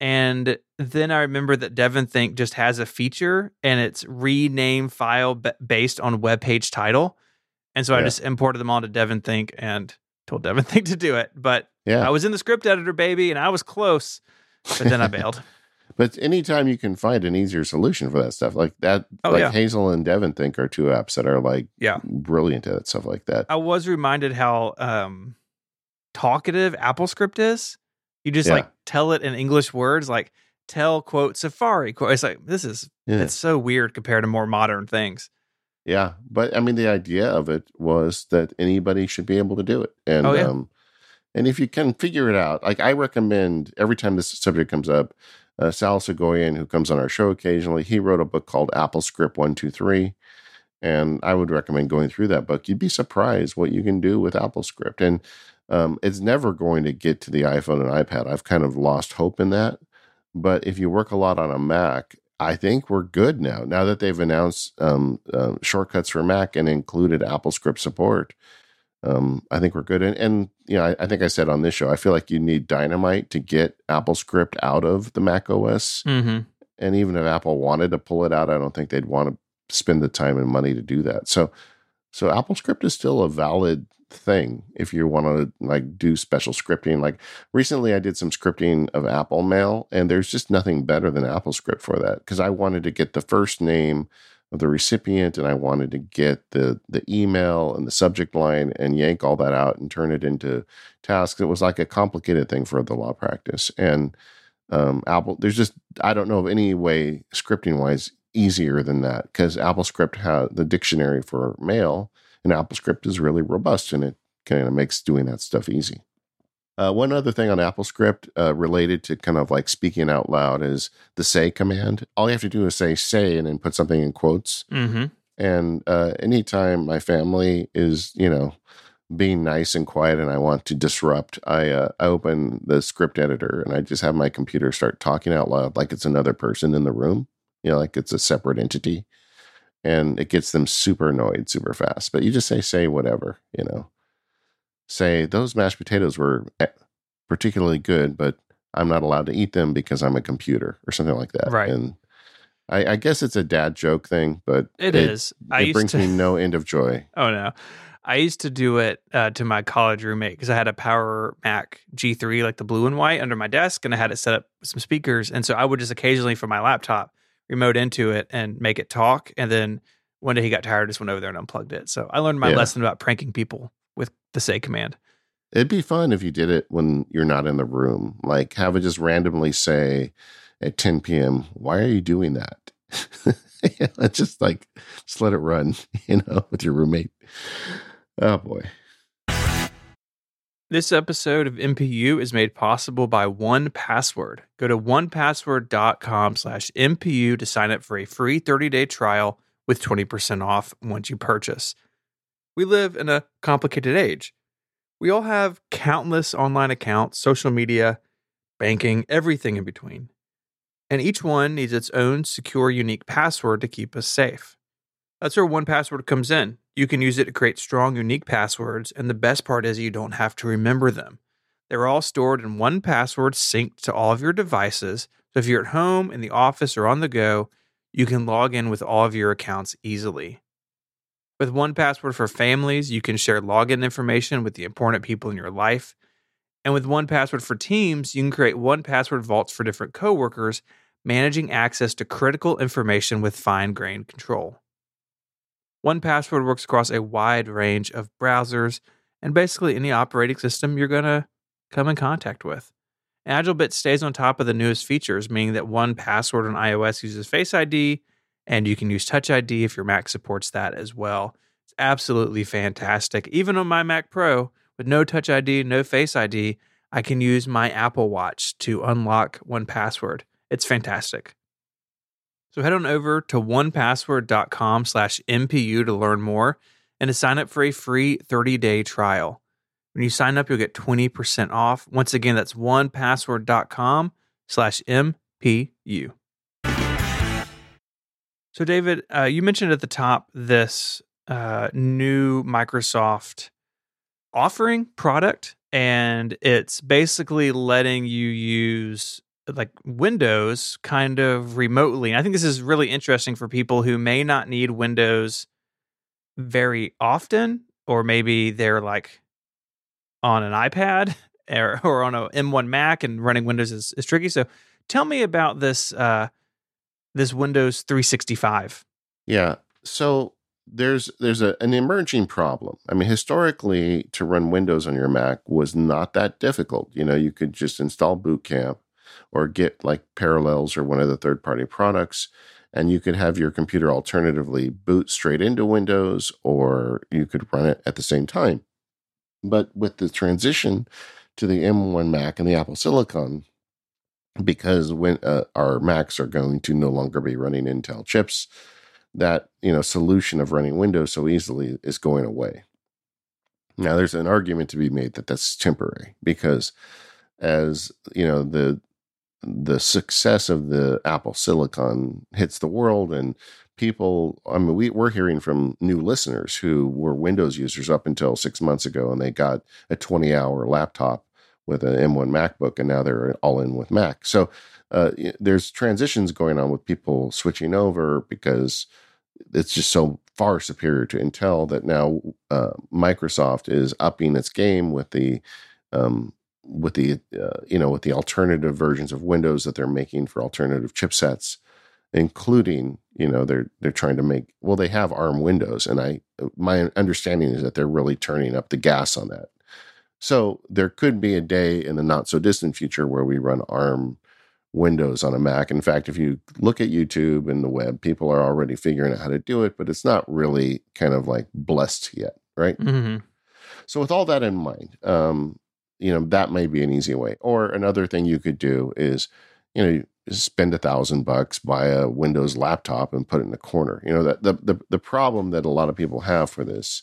S1: and then I remember that DevonThink just has a feature and it's rename file b- based on web page title and so yeah. I just imported them onto DevonThink and told DevonThink to do it but yeah. I was in the script editor baby and I was close but then I bailed
S2: But anytime you can find an easier solution for that stuff, like that, oh, like yeah. Hazel and DevonThink are two apps that are like
S1: yeah
S2: brilliant at stuff like that.
S1: I was reminded how um talkative AppleScript is. You just yeah. like tell it in English words, like tell quote Safari quote. It's like this is yeah. it's so weird compared to more modern things.
S2: Yeah, but I mean, the idea of it was that anybody should be able to do it, and oh, yeah. um, and if you can figure it out, like I recommend every time this subject comes up, uh, Sal Soghoian, who comes on our show occasionally, he wrote a book called AppleScript 123. And I would recommend going through that book. You'd be surprised what you can do with AppleScript. And um, it's never going to get to the iPhone and iPad. I've kind of lost hope in that. But if you work a lot on a Mac, I think we're good now. Now that they've announced um, uh, shortcuts for Mac and included AppleScript support, um, I think we're good. And, and you know, I, I, think I said on this show, I feel like you need dynamite to get AppleScript out of the Mac OS.
S1: Mm-hmm.
S2: And even if Apple wanted to pull it out, I don't think they'd want to spend the time and money to do that. So, so AppleScript is still a valid thing if you want to like do special scripting. Like recently, I did some scripting of Apple Mail, and there's just nothing better than AppleScript for that because I wanted to get the first name of the recipient and I wanted to get the the email and the subject line and yank all that out and turn it into tasks. It was like a complicated thing for the law practice. And um, Apple, there's just I don't know of any way scripting wise easier than that because AppleScript has the dictionary for mail and AppleScript is really robust and it kind of makes doing that stuff easy. Uh, one other thing on AppleScript uh, related to kind of like speaking out loud is the say command. All you have to do is say say and then put something in quotes.
S1: Mm-hmm.
S2: And uh, anytime my family is, you know, being nice and quiet and I want to disrupt, I, uh, I open the script editor and I just have my computer start talking out loud like it's another person in the room, you know, like it's a separate entity. And it gets them super annoyed super fast. But you just say, say whatever, you know say those mashed potatoes were eh, particularly good, but I'm not allowed to eat them because I'm a computer or something like that.
S1: Right.
S2: And I, I guess it's a dad joke thing, but
S1: it, it is.
S2: It brings to, me no end of joy.
S1: Oh no. I used to do it uh, to my college roommate because I had a Power Mac G3, like the blue and white, under my desk, and I had it set up with some speakers. And so I would just occasionally, from my laptop, remote into it and make it talk. And then one day he got tired, just went over there and unplugged it. So I learned my yeah. lesson about pranking people with the say command.
S2: It'd be fun if you did it when you're not in the room. Like have it just randomly say at 10 p.m., why are you doing that? just like just let it run, you know, with your roommate. Oh boy.
S1: This episode of MPU is made possible by 1Password. Go to onepassword.com slash MPU to sign up for a free 30-day trial with 20% off once you purchase. We live in a complicated age. We all have countless online accounts, social media, banking, everything in between. And each one needs its own secure, unique password to keep us safe. That's where 1Password comes in. You can use it to create strong, unique passwords, and the best part is you don't have to remember them. They're all stored in 1Password synced to all of your devices. So if you're at home, in the office, or on the go, you can log in with all of your accounts easily. With 1Password for families, you can share login information with the important people in your life. And with 1Password for teams, you can create 1Password vaults for different coworkers, managing access to critical information with fine grained control. 1Password works across a wide range of browsers and basically any operating system you're going to come in contact with. AgileBits stays on top of the newest features, meaning that 1Password on iOS uses Face ID and you can use Touch ID if your Mac supports that as well. It's absolutely fantastic. Even on my Mac Pro with no Touch ID, no Face ID, I can use my Apple Watch to unlock 1Password. It's fantastic. So head on over to onepassword.com slash MPU to learn more and to sign up for a free 30-day trial. When you sign up, you'll get 20% off. Once again, that's onepassword.com slash MPU. So, David, uh, you mentioned at the top this uh, new Microsoft offering product, and it's basically letting you use like Windows kind of remotely. And I think this is really interesting for people who may not need Windows very often, or maybe they're like on an iPad or, or on a M1 Mac and running Windows is, is tricky. So, tell me about this. Uh, this Windows 365?
S2: Yeah. So there's there's a, an emerging problem. I mean, historically, to run Windows on your Mac was not that difficult. You know, you could just install Boot Camp or get like Parallels or one of the third party products, and you could have your computer alternatively boot straight into Windows, or you could run it at the same time. But with the transition to the M1 Mac and the Apple Silicon, because when uh, our Macs are going to no longer be running Intel chips, that you know solution of running Windows so easily is going away. Now, there's an argument to be made that that's temporary because, as you know, the the success of the Apple Silicon hits the world and people, I mean, we, we're hearing from new listeners who were Windows users up until six months ago, and they got a 20 hour laptop with an M1 MacBook, and now they're all in with Mac. So uh, there's transitions going on with people switching over because it's just so far superior to Intel that now uh, Microsoft is upping its game with the um, with the uh, you know with the alternative versions of Windows that they're making for alternative chipsets, including you know they're they're trying to make well they have ARM Windows, and I my understanding is that they're really turning up the gas on that. So there could be a day in the not so distant future where we run ARM Windows on a Mac. In fact, if you look at YouTube and the web, people are already figuring out how to do it, but it's not really kind of like blessed yet, right?
S1: Mm-hmm.
S2: So with all that in mind, um, you know that may be an easy way. Or another thing you could do is, you know, spend a thousand bucks, buy a Windows laptop, and put it in the corner. You know that the, the the problem that a lot of people have for this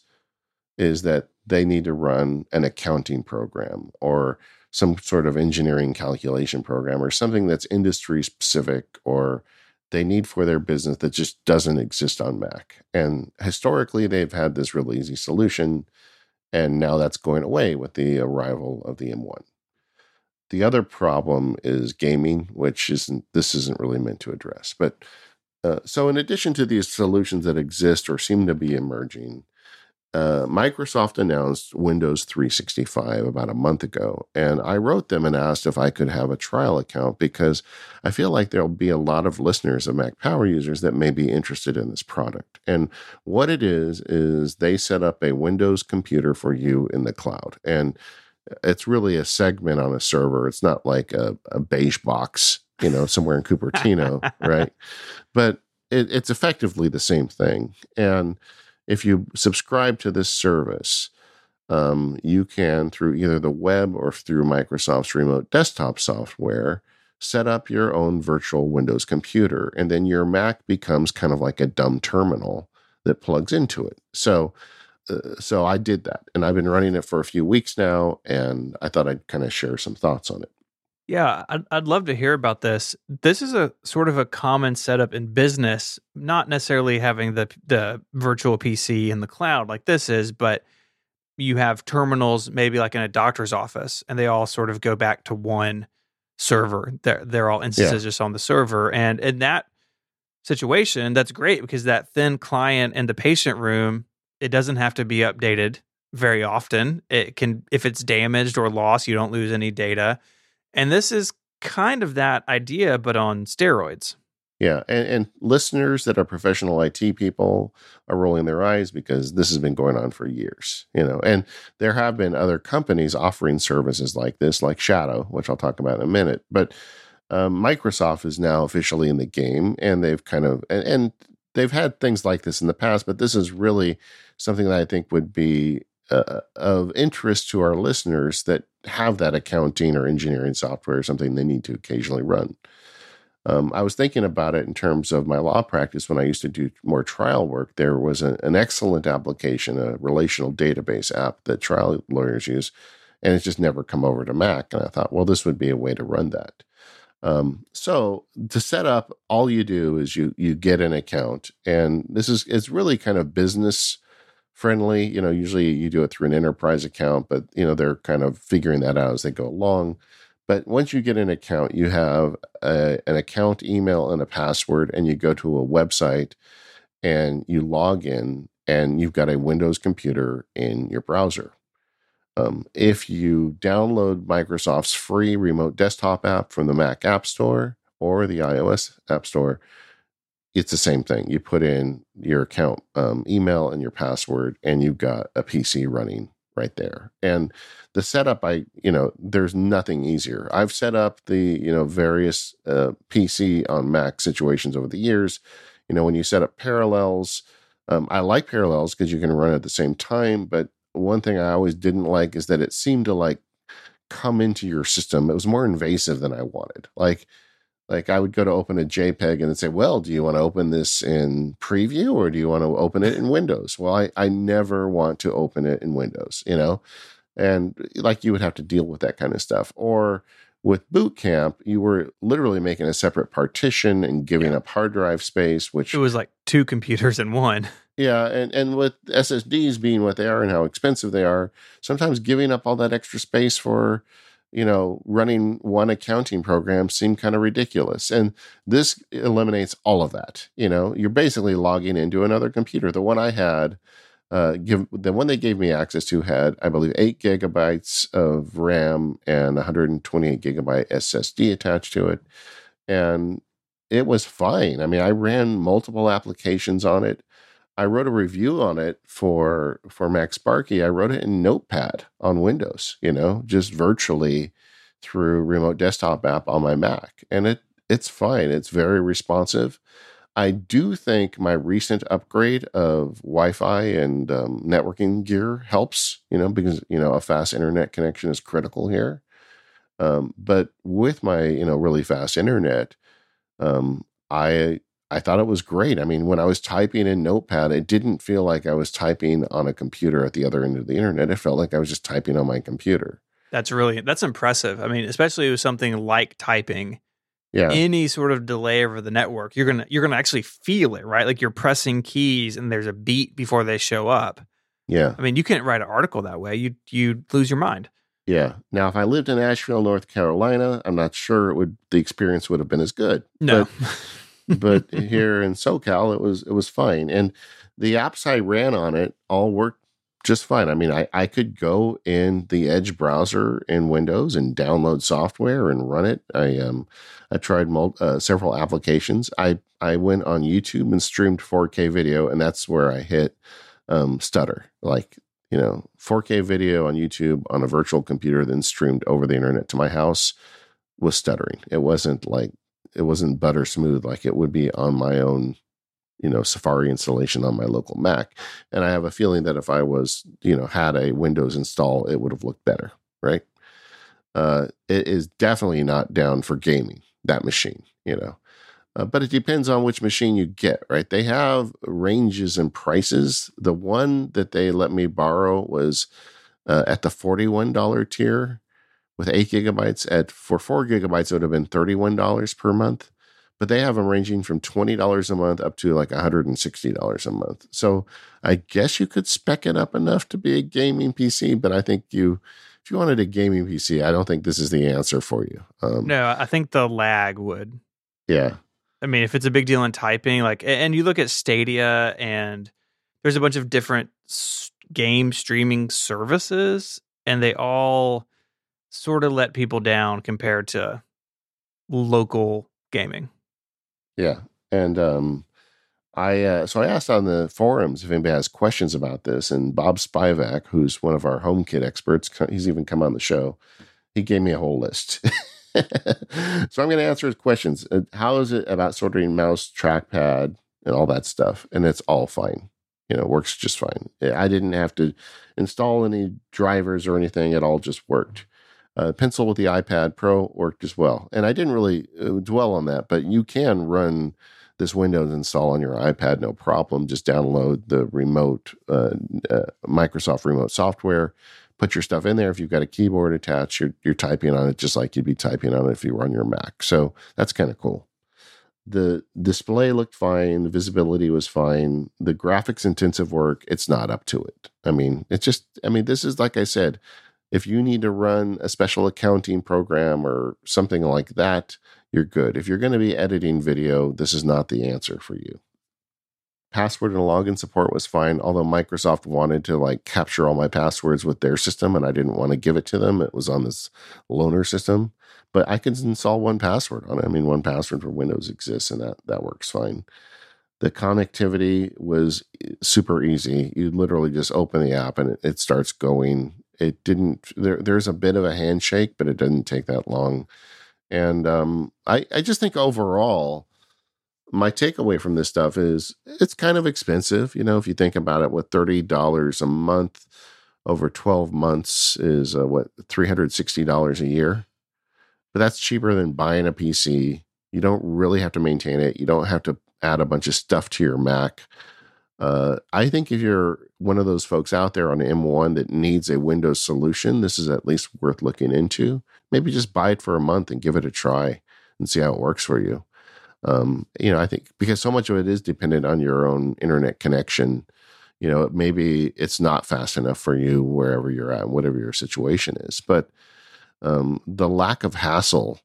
S2: is that they need to run an accounting program or some sort of engineering calculation program or something that's industry specific or they need for their business that just doesn't exist on Mac. And historically, they've had this really easy solution. And now that's going away with the arrival of the M1. The other problem is gaming, which isn't this isn't really meant to address. But uh, so, in addition to these solutions that exist or seem to be emerging, uh, Microsoft announced Windows 365 about a month ago, and I wrote them and asked if I could have a trial account because I feel like there'll be a lot of listeners of Mac Power users that may be interested in this product. And what it is, is they set up a Windows computer for you in the cloud. And it's really a segment on a server. It's not like a, a beige box, you know, somewhere in Cupertino, right? But it, it's effectively the same thing. And if you subscribe to this service, um, you can, through either the web or through Microsoft's remote desktop software, set up your own virtual Windows computer. And then your Mac becomes kind of like a dumb terminal that plugs into it. So, uh, so I did that, and I've been running it for a few weeks now, and I thought I'd kind of share some thoughts on it.
S1: Yeah, I'd, I'd love to hear about this. This is a sort of a common setup in business, not necessarily having the the virtual PC in the cloud like this is, but you have terminals maybe like in a doctor's office, and they all sort of go back to one server. They're they're all instances yeah. just on the server, and in that situation, that's great because that thin client in the patient room, it doesn't have to be updated very often. It can if it's damaged or lost, you don't lose any data and this is kind of that idea, but on steroids.
S2: Yeah, and, and, listeners that are professional IT people are rolling their eyes because this has been going on for years, you know. And there have been other companies offering services like this, like Shadow, which I'll talk about in a minute. But um, Microsoft is now officially in the game, and they've kind of and, and they've had things like this in the past, but this is really something that I think would be uh, of interest to our listeners that have that accounting or engineering software or something they need to occasionally run. Um, I was thinking about it in terms of my law practice when I used to do more trial work. There was a, an excellent application, a relational database app that trial lawyers use, and it's just never come over to Mac. And I thought, well, this would be a way to run that. Um, so to set up, all you do is you you get an account, and this is it's really kind of business friendly. You know, usually you do it through an enterprise account, but you know they're kind of figuring that out as they go along. But once you get an account, you have a, an account email and a password, and you go to a website and you log in, and you've got a Windows computer in your browser. Um, if you download Microsoft's free remote desktop app from the Mac App Store or the iOS App Store, it's the same thing. You put in your account um, email and your password, and you've got a PC running right there. And the setup, I you know, there's nothing easier. I've set up the you know various uh, PC on Mac situations over the years. You know, when you set up Parallels, um, I like Parallels because you can run at the same time. But one thing I always didn't like is that it seemed to like come into your system. It was more invasive than I wanted. Like like I would go to open a JPEG and say, well, do you want to open this in preview or do you want to open it in Windows? Well, I, I never want to open it in Windows, you know? And like you would have to deal with that kind of stuff. Or With Boot Camp, you were literally making a separate partition and giving up hard drive space, which
S1: It was like two computers in one.
S2: yeah, and and with SSDs being what they are and how expensive they are, sometimes giving up all that extra space for you know running one accounting program seemed kind of ridiculous. And this eliminates all of that. You know, you're basically logging into another computer. The one I had uh, give the one they gave me access to had, I believe, eight gigabytes of RAM and 128 gigabyte SSD attached to it, and it was fine. I mean, I ran multiple applications on it. I wrote a review on it for for MacSparky. I wrote it in Notepad on Windows, you know, just virtually through remote desktop app on my Mac, and it it's fine. It's very responsive. I do think my recent upgrade of Wi-Fi and um, networking gear helps, you know, because you know a fast internet connection is critical here. Um, but with my you know really fast internet, um, I I thought it was great. I mean, when I was typing in Notepad, it didn't feel like I was typing on a computer at the other end of the internet. It felt like I was just typing on my computer.
S1: That's really that's impressive. I mean, especially with something like typing.
S2: Yeah.
S1: Any sort of delay over the network, you're gonna you're gonna actually feel it, right? Like you're pressing keys and there's a beat before they show up.
S2: Yeah.
S1: I mean, you can't write an article that way. You you lose your mind.
S2: Yeah. Now, if I lived in Asheville, North Carolina, I'm not sure it would the experience would have been as good.
S1: No.
S2: But, here in SoCal, it was it was fine, and the apps I ran on it all worked just fine. I mean, I I could go in the Edge browser in Windows and download software and run it. I um I tried mul- uh, several applications. I I went on YouTube and streamed 4K video, and that's where I hit um, stutter. Like you know, 4K video on YouTube on a virtual computer, then streamed over the internet to my house was stuttering. It wasn't like it wasn't butter smooth like it would be on my own, you know, Safari installation on my local Mac. And I have a feeling that if I was, you know, had a Windows install, it would have looked better, right? Uh, it is definitely not down for gaming that machine, you know. Uh, but it depends on which machine you get, right? They have ranges and prices. The one that they let me borrow was uh, at the $41 tier with eight gigabytes. At for four gigabytes, it would have been $31 per month. But they have them ranging from $20 a month up to like $160 a month. So I guess you could spec it up enough to be a gaming PC, but I think you if you wanted a gaming PC, I don't think this is the answer for you. Um,
S1: no, I think the lag would.
S2: Yeah.
S1: I mean, if it's a big deal in typing, like, and you look at Stadia, and there's a bunch of different game streaming services, and they all sort of let people down compared to local gaming.
S2: Yeah. And um, I uh, so I asked on the forums if anybody has questions about this, and Bob Spivak, who's one of our HomeKit experts, he's even come on the show. He gave me a whole list. so I'm going to answer his questions. Uh, How is it about sorting mouse, trackpad, and all that stuff? And it's all fine. You know, works just fine. I didn't have to install any drivers or anything. It all just worked. Uh, Pencil with the iPad Pro worked as well. And I didn't really uh, dwell on that, but you can run this Windows install on your iPad no problem. Just download the remote uh, uh, Microsoft remote software, put your stuff in there. If you've got a keyboard attached, you're, you're typing on it just like you'd be typing on it if you were on your Mac. So that's kind of cool. The display looked fine. The visibility was fine. The graphics intensive work, it's not up to it. I mean, it's just, I mean, this is like I said, if you need to run a special accounting program or something like that, you're good. If you're going to be editing video, this is not the answer for you. Password and login support was fine, although Microsoft wanted to like capture all my passwords with their system and I didn't want to give it to them. It was on this loaner system, but I can install 1Password on it. I mean, 1Password for Windows exists and that that works fine. The connectivity was eh, super easy. You literally just open the app and it starts going. It didn't there there's a bit of a handshake, but it didn't take that long. And um, I, I just think overall, my takeaway from this stuff is it's kind of expensive. You know, if you think about it, what thirty dollars a month over twelve months is uh, what three hundred sixty dollars a year. But that's cheaper than buying a PC. You don't really have to maintain it. You don't have to add a bunch of stuff to your Mac. Uh, I think if you're one of those folks out there on M1 that needs a Windows solution, this is at least worth looking into. Maybe just buy it for a month and give it a try and see how it works for you. Um, you know, I think because so much of it is dependent on your own internet connection. You know, maybe it's not fast enough for you wherever you're at, whatever your situation is. But um, the lack of hassle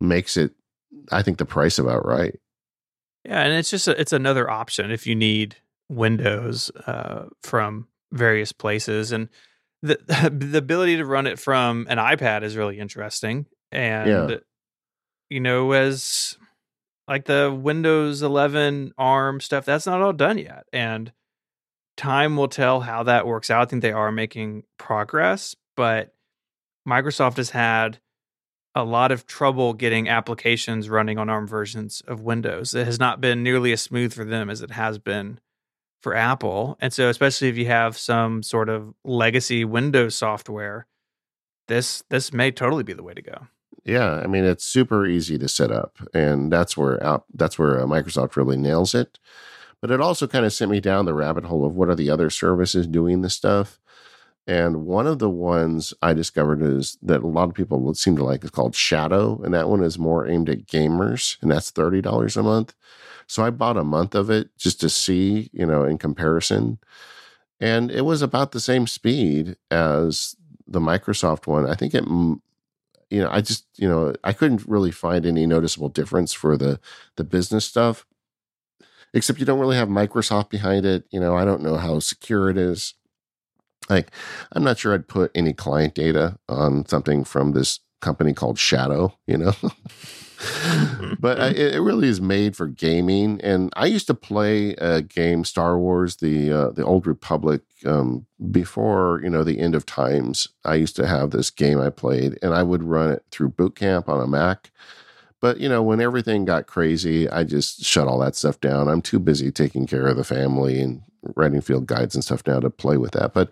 S2: makes it, I think, the price about right.
S1: Yeah, and it's just a, it's another option if you need Windows uh, from various places, and the the ability to run it from an iPad is really interesting. And
S2: Yeah.
S1: you know, as like the Windows 11 ARM stuff, that's not all done yet, and time will tell how that works out. I think they are making progress, but Microsoft has had a lot of trouble getting applications running on ARM versions of Windows. It has not been nearly as smooth for them as it has been for Apple. And so especially if you have some sort of legacy Windows software, this this may totally be the way to go.
S2: Yeah, I mean it's super easy to set up, and that's where out that's where uh, Microsoft really nails it. But it also kind of sent me down the rabbit hole of what are the other services doing this stuff. And one of the ones I discovered is that a lot of people would seem to like is called Shadow, and that one is more aimed at gamers, and that's thirty dollars a month. So I bought a month of it just to see, you know, in comparison, and it was about the same speed as the Microsoft one. I think it you know, I just, you know, I couldn't really find any noticeable difference for the the business stuff. Except you don't really have Microsoft behind it. You know, I don't know how secure it is. Like, I'm not sure I'd put any client data on something from this company called Shadow, you know. but I, it it really is made for gaming. And I used to play a game, Star Wars, the uh, the Old Republic, um, before you know the end of times. I used to have this game I played, and I would run it through Boot Camp on a Mac. But you know, when everything got crazy, I just shut all that stuff down. I'm too busy taking care of the family and writing field guides and stuff now to play with that. But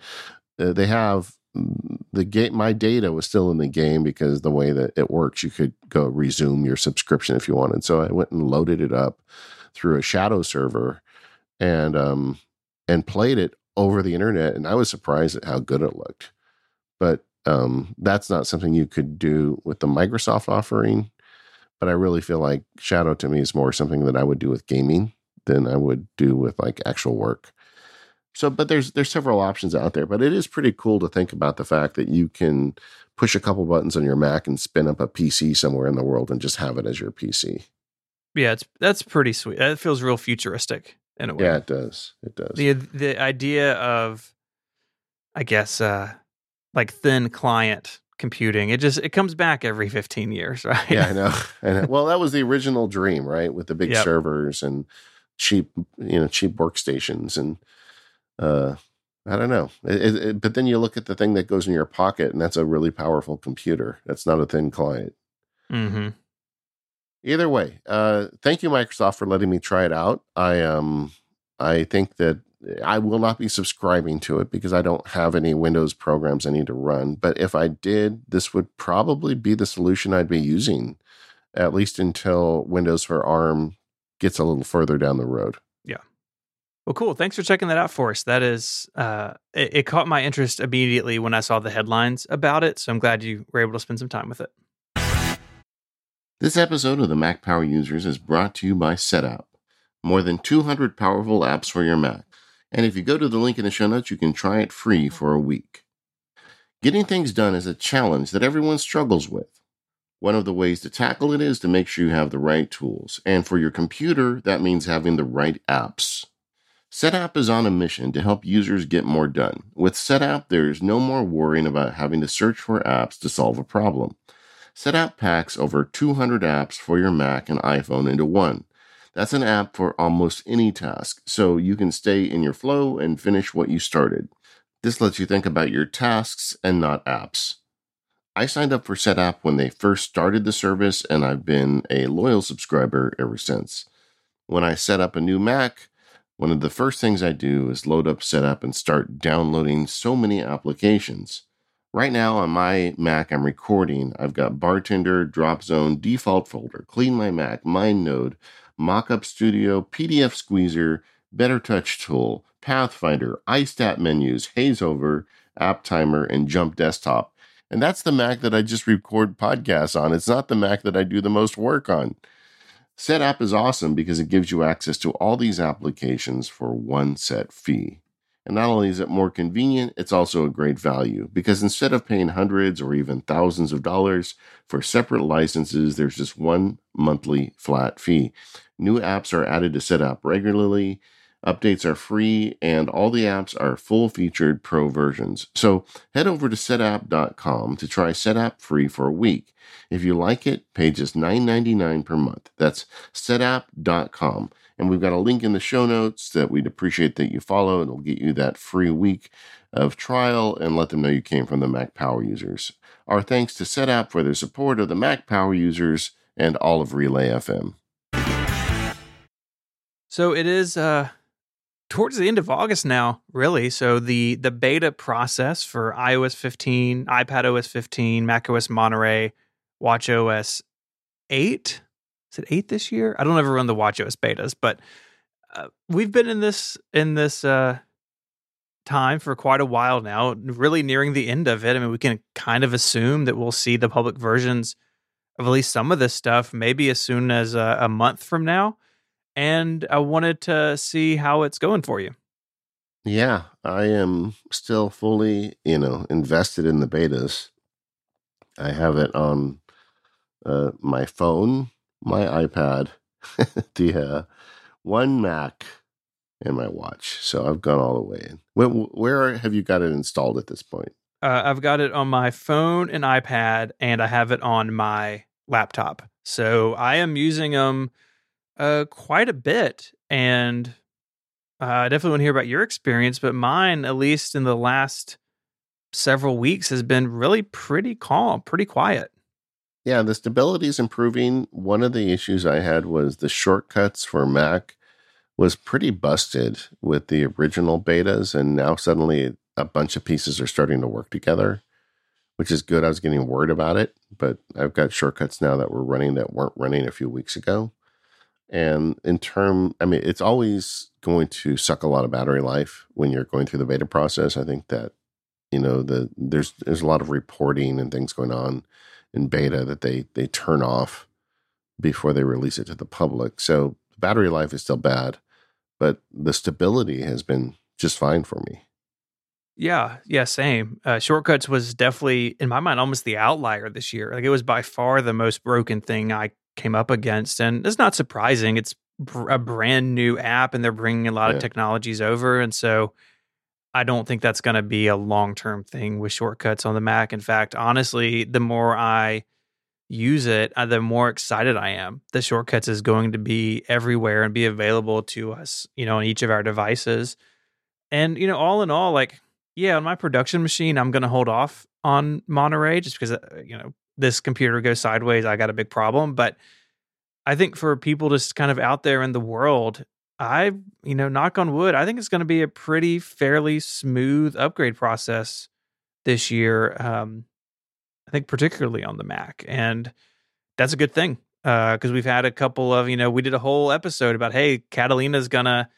S2: uh, they have the game. My data was still in the game because the way that it works, you could go resume your subscription if you wanted. So I went and loaded it up through a shadow server and um and played it over the internet. And I was surprised at how good it looked. But um, that's not something you could do with the Microsoft offering but I really feel like Shadow to me is more something that I would do with gaming than I would do with like actual work. So, but there's there's several options out there, but it is pretty cool to think about the fact that you can push a couple buttons on your Mac and spin up a PC somewhere in the world and just have it as your PC.
S1: Yeah, it's that's pretty sweet. That feels real futuristic in a way.
S2: Yeah, it does. It does.
S1: the the idea of i guess uh like thin client computing it just it comes back every 15 years right
S2: yeah, I know. And well, that was the original dream, right? With the big
S1: Yep.
S2: servers and cheap, you know, cheap workstations, and uh, I don't know. It, it, but then you look at the thing that goes in your pocket, and that's a really powerful computer. That's not a thin client.
S1: mm-hmm.
S2: Either way, uh, thank you, Microsoft, for letting me try it out. I um, I think that I will not be subscribing to it because I don't have any Windows programs I need to run. But if I did, this would probably be the solution I'd be using, at least until Windows for ARM gets a little further down the road.
S1: Well cool thanks for checking that out for us that is uh it, it caught my interest immediately when i saw the headlines about it so i'm glad you were able to spend some time with it
S2: This episode of the Mac Power Users is brought to you by SetApp. More than 200 powerful apps for your Mac. And if you go to the link in the show notes, you can try it free for a week. Getting things done is a challenge that everyone struggles with. One of the ways to tackle it is to make sure you have the right tools. And for your computer, that means having the right apps. SetApp is on a mission to help users get more done. With SetApp, there is no more worrying about having to search for apps to solve a problem. SetApp packs over 200 apps for your Mac and iPhone into one. That's an app for almost any task, so you can stay in your flow and finish what you started. This lets you think about your tasks and not apps. I signed up for SetApp when they first started the service, and I've been a loyal subscriber ever since. When I set up a new Mac, one of the first things I do is load up SetApp and start downloading so many applications. Right now on my Mac, I'm recording. I've got Bartender, Dropzone, Default Folder, CleanMyMac, MindNode, Mockup Studio, PDF Squeezer, BetterTouchTool, Pathfinder, iStat menus, Hazeover, App Timer, and Jump Desktop. And that's the Mac that I just record podcasts on. It's not the Mac that I do the most work on. SetApp is awesome because it gives you access to all these applications for one set fee. And not only is it more convenient, it's also a great value because instead of paying hundreds or even thousands of dollars for separate licenses, there's just one monthly flat fee. New apps are added to Set SetApp regularly. Updates are free, and all the apps are full featured pro versions. So head over to setapp.com to try SetApp free for a week. If you like it, pay just $9.99 per month. That's setapp.com. And we've got a link in the show notes that we'd appreciate that you follow. It'll get you that free week of trial and let them know you came from the Mac Power users. Our thanks to SetApp for their support of the Mac Power users and all of Relay FM.
S1: So it is uh towards the end of August now, really. So the the beta process for iOS 15, iPad OS 15, macOS Monterey, WatchOS 8 is it eight this year? I don't ever run the WatchOS betas, but uh, we've been in this in this uh, time for quite a while now. Really nearing the end of it. I mean, we can kind of assume that we'll see the public versions of at least some of this stuff, maybe as soon as a, a month from now. And I wanted to see how it's going for you.
S2: Yeah, I am still fully, you know, invested in the betas. I have it on uh, my phone my iPad, the uh, one Mac, and my watch. So I've gone all the way in. Where, where have you got it installed at this point?
S1: Uh, I've got it on my phone and iPad, and I have it on my laptop. So I am using them uh, quite a bit. And uh, I definitely want to hear about your experience, but mine, at least in the last several weeks, has been really pretty calm, pretty quiet.
S2: Yeah, the stability is improving. One of the issues I had was the shortcuts for Mac was pretty busted with the original betas, and now suddenly a bunch of pieces are starting to work together, which is good. I was getting worried about it, but I've got shortcuts now that were running that weren't running a few weeks ago. And in term, I mean, it's always going to suck a lot of battery life when you're going through the beta process. I think that you know the there's there's a lot of reporting and things going on in beta that they they turn off before they release it to the public. So battery life is still bad, but the stability has been just fine for me.
S1: Yeah, yeah, same. Uh, Shortcuts was definitely, in my mind, almost the outlier this year. Like it was by far the most broken thing I came up against, and it's not surprising. It's a brand new app, and they're bringing a lot yeah. of technologies over, and so I don't think that's going to be a long term thing with shortcuts on the Mac. In fact, honestly, the more I use it, uh, the more excited I am. The shortcuts is going to be everywhere and be available to us, you know, on each of our devices. And, you know, all in all, like, yeah, on my production machine, I'm going to hold off on Monterey just because, uh, you know, this computer goes sideways. I got a big problem. But I think for people just kind of out there in the world, I, you know, knock on wood, I think it's going to be a pretty fairly smooth upgrade process this year. Um, I think particularly on the Mac, and that's a good thing because uh, we've had a couple of, you know, we did a whole episode about, hey, Catalina's gonna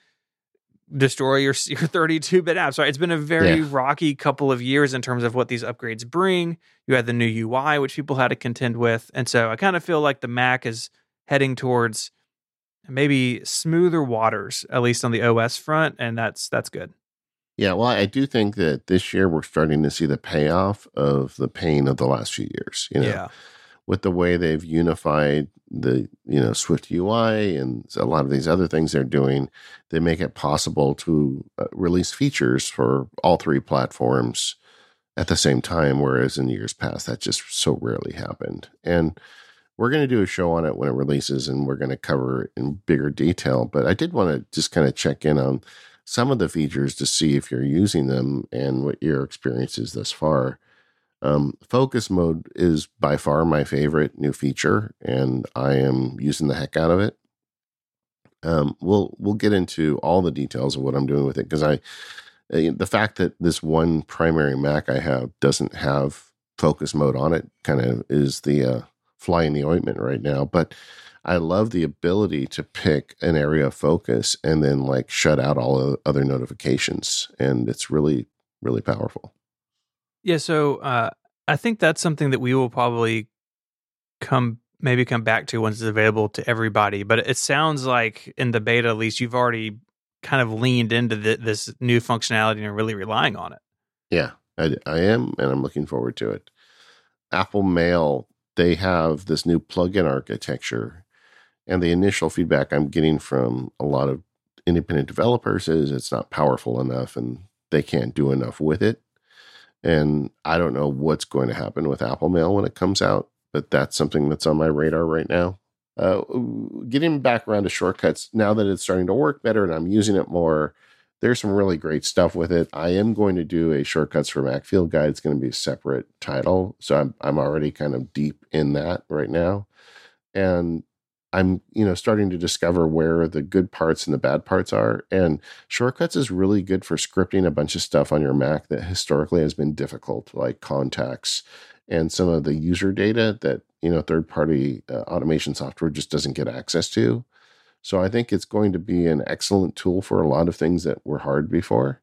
S1: destroy your your 32 bit apps. Right? It's been a very yeah. rocky couple of years in terms of what these upgrades bring. You had the new UI, which people had to contend with, and so I kind of feel like the Mac is heading towards maybe smoother waters, at least on the OS front, and that's that's good.
S2: Yeah, well, I do think that this year we're starting to see the payoff of the pain of the last few years. You know, yeah. with the way they've unified the you know SwiftUI and a lot of these other things they're doing, they make it possible to uh, release features for all three platforms at the same time. Whereas in years past, that just so rarely happened, and we're going to do a show on it when it releases and we're going to cover it in bigger detail. But I did want to just kind of check in on some of the features to see if you're using them and what your experience is thus far. Um, focus mode is by far my favorite new feature, and I am using the heck out of it. Um, we'll we'll get into all the details of what I'm doing with it because I uh, the fact that this one primary Mac I have doesn't have focus mode on it kind of is the uh, fly in the ointment right now. But I love the ability to pick an area of focus and then like shut out all other notifications. And it's really, really powerful.
S1: Yeah. So uh, I think that's something that we will probably come maybe come back to once it's available to everybody. But it sounds like in the beta, at least, you've already kind of leaned into the, this new functionality and really relying on it.
S2: Yeah, I, I am, and I'm looking forward to it. Apple Mail, they have this new plugin architecture, and the initial feedback I'm getting from a lot of independent developers is it's not powerful enough and they can't do enough with it. And I don't know what's going to happen with Apple Mail when it comes out, but that's something that's on my radar right now. Uh, getting back around to shortcuts now that it's starting to work better and I'm using it more, there's some really great stuff with it. I am going to do a shortcuts for Mac field guide. It's going to be a separate title, so I'm I'm already kind of deep in that right now, and I'm you know starting to discover where the good parts and the bad parts are. And shortcuts is really good for scripting a bunch of stuff on your Mac that historically has been difficult, like contacts and some of the user data that you know third party uh, automation software just doesn't get access to. So I think it's going to be an excellent tool for a lot of things that were hard before.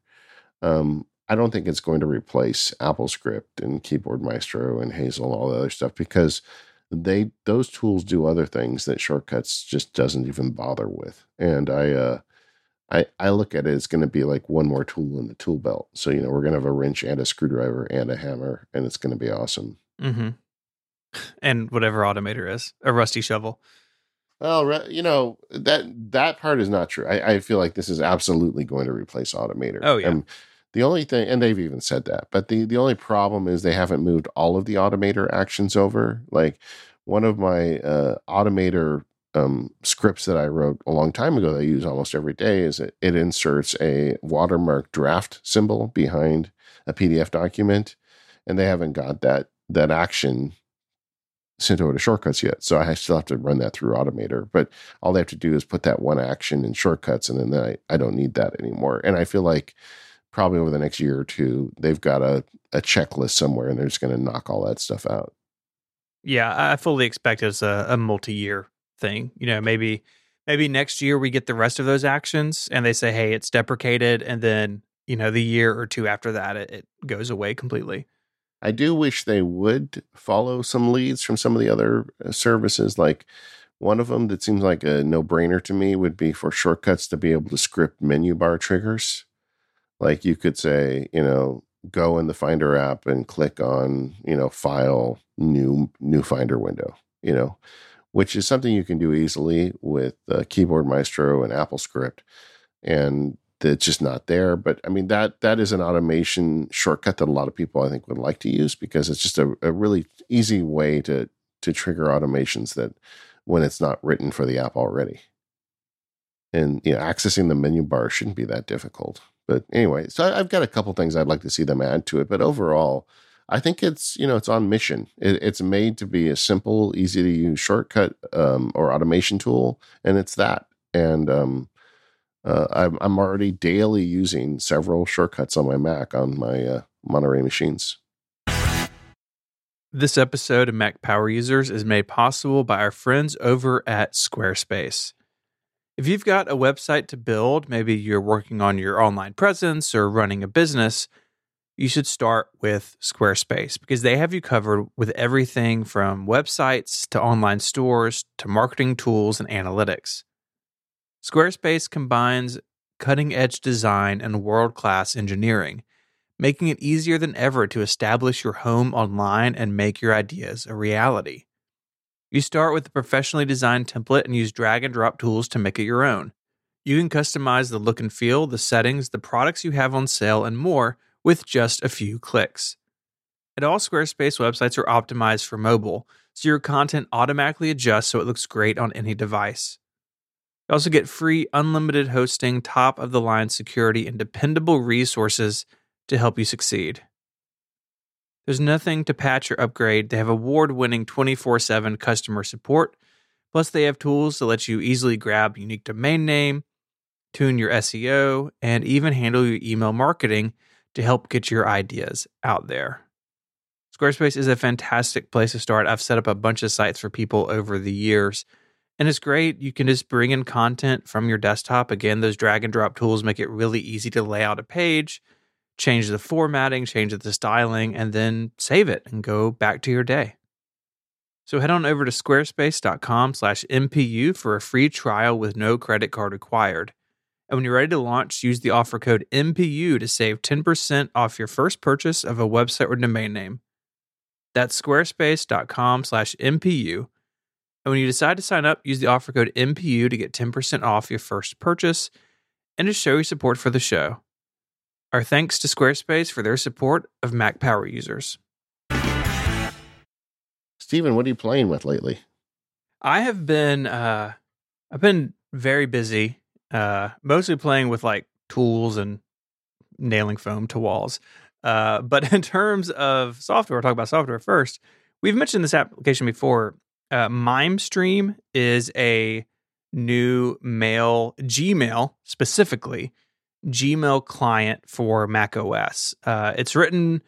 S2: Um, I don't think it's going to replace AppleScript and Keyboard Maestro and Hazel all the other stuff because they those tools do other things that shortcuts just doesn't even bother with. And I uh, I I look at it as going to be like one more tool in the tool belt. So you know we're going to have a wrench and a screwdriver and a hammer, and it's going to be awesome.
S1: Mm-hmm. And whatever automator is a rusty shovel.
S2: Well, you know that that part is not true. I, I feel like this is absolutely going to replace Automator.
S1: Oh yeah.
S2: And the only thing, and they've even said that, but the the only problem is they haven't moved all of the Automator actions over. Like one of my uh, Automator um, scripts that I wrote a long time ago that I use almost every day is it, it inserts a watermark draft symbol behind a PDF document, and they haven't got that that action sent over to shortcuts yet. So I still have to run that through Automator. But all they have to do is put that one action in shortcuts, and then I, I don't need that anymore. And I feel like probably over the next year or two, they've got a, a checklist somewhere and they're just going to knock all that stuff out.
S1: Yeah, I fully expect it's a, a multi year thing. You know, maybe maybe next year we get the rest of those actions and they say, hey, it's deprecated. And then, you know, the year or two after that, it, it goes away completely.
S2: I do wish they would follow some leads from some of the other uh, services. Like one of them that seems like a no brainer to me would be for shortcuts to be able to script menu bar triggers. Like you could say, you know, go in the Finder app and click on, you know, file new new Finder window, you know, which is something you can do easily with uh, Keyboard Maestro and AppleScript. And that's just not there. But I mean that that is an automation shortcut that a lot of people I think would like to use because it's just a, a really easy way to to trigger automations that when it's not written for the app already. And you know, accessing the menu bar shouldn't be that difficult. But anyway, so I've got a couple things I'd like to see them add to it. But overall, I think it's you know it's on mission. It, it's made to be a simple, easy to use shortcut um, or automation tool, and it's that. And um, uh, I'm, I'm already daily using several shortcuts on my Mac on my uh, Monterey machines.
S1: This episode of Mac Power Users is made possible by our friends over at Squarespace. If you've got a website to build, maybe you're working on your online presence or running a business, you should start with Squarespace because they have you covered with everything from websites to online stores to marketing tools and analytics. Squarespace combines cutting edge design and world class engineering, making it easier than ever to establish your home online and make your ideas a reality. You start with a professionally designed template and use drag and drop tools to make it your own. You can customize the look and feel, the settings, the products you have on sale, and more with just a few clicks. And all Squarespace websites are optimized for mobile, so your content automatically adjusts so it looks great on any device. You also get free unlimited hosting, top of the line security, and dependable resources to help you succeed. There's nothing to patch or upgrade. They have award winning 24 7 customer support. Plus, they have tools to let you easily grab unique domain name, tune your SEO, and even handle your email marketing to help get your ideas out there. Squarespace is a fantastic place to start. I've set up a bunch of sites for people over the years, and it's great. You can just bring in content from your desktop. Again, those drag and drop tools make it really easy to lay out a page, change the formatting, change the styling, and then save it and go back to your day. So head on over to squarespace.com slash MPU for a free trial with no credit card required. And when you're ready to launch, use the offer code MPU to save 10% off your first purchase of a website or domain name. That's squarespace.com slash MPU. And when you decide to sign up, use the offer code MPU to get 10% off your first purchase and to show your support for the show. Our thanks to Squarespace for their support of Mac Power users.
S2: Stephen, what are you playing with lately?
S1: I have been uh I've been very busy, uh mostly playing with like tools and nailing foam to walls. Uh but in terms of software, talk about software first. We've mentioned this application before. Uh MimeStream is a new mail Gmail specifically Gmail client for Mac OS. Uh, it's written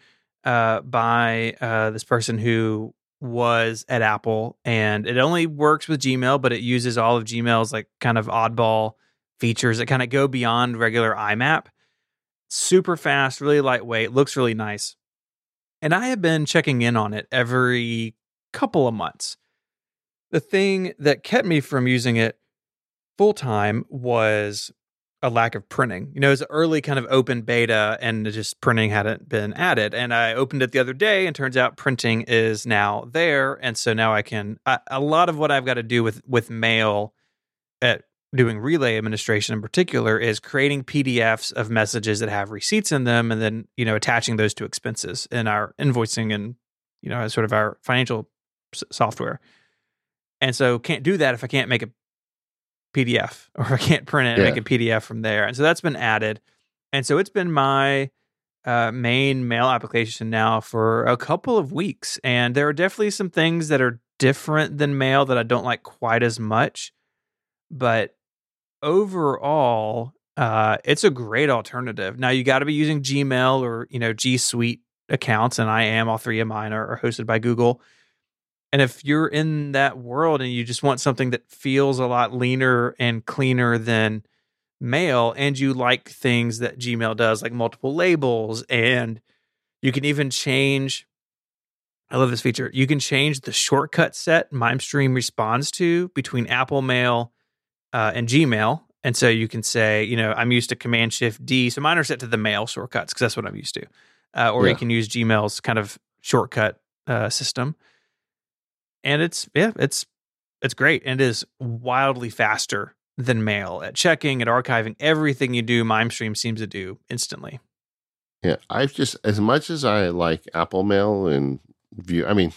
S1: uh, by uh, this person who was at Apple, and it only works with Gmail, but it uses all of Gmail's like kind of oddball features that kind of go beyond regular IMAP. Super fast, really lightweight, looks really nice. And I have been checking in on it every couple of months. The thing that kept me from using it full time was a lack of printing. You know, it's early kind of open beta and just printing hadn't been added. And I opened it the other day and turns out printing is now there. And so now I can a, a lot of what I've got to do with with mail at doing relay administration in particular is creating PDFs of messages that have receipts in them and then, you know, attaching those to expenses in our invoicing and, you know, sort of our financial s- software. And so can't do that if I can't make a PDF or I can't print it and
S2: Yeah.
S1: make a PDF from there. And so that's been added. And so it's been my uh, main mail application now for a couple of weeks. And there are definitely some things that are different than mail that I don't like quite as much. But overall, uh, it's a great alternative. Now you got to be using Gmail or you know G Suite accounts, and I am. All three of mine are, are hosted by Google. And if you're in that world and you just want something that feels a lot leaner and cleaner than mail, and you like things that Gmail does, like multiple labels, and you can even change. I love this feature. You can change the shortcut set MimeStream responds to between Apple Mail uh, and Gmail. And so you can say, you know, I'm used to Command Shift D. So mine are set to the mail shortcuts because that's what I'm used to. Uh, or
S2: Yeah.
S1: you can use Gmail's kind of shortcut uh, system. And it's, yeah, it's, it's great. And it is wildly faster than mail at checking, at archiving. Everything you do, MimeStream seems to do instantly.
S2: Yeah, I've just as much as I like Apple Mail and View. I mean,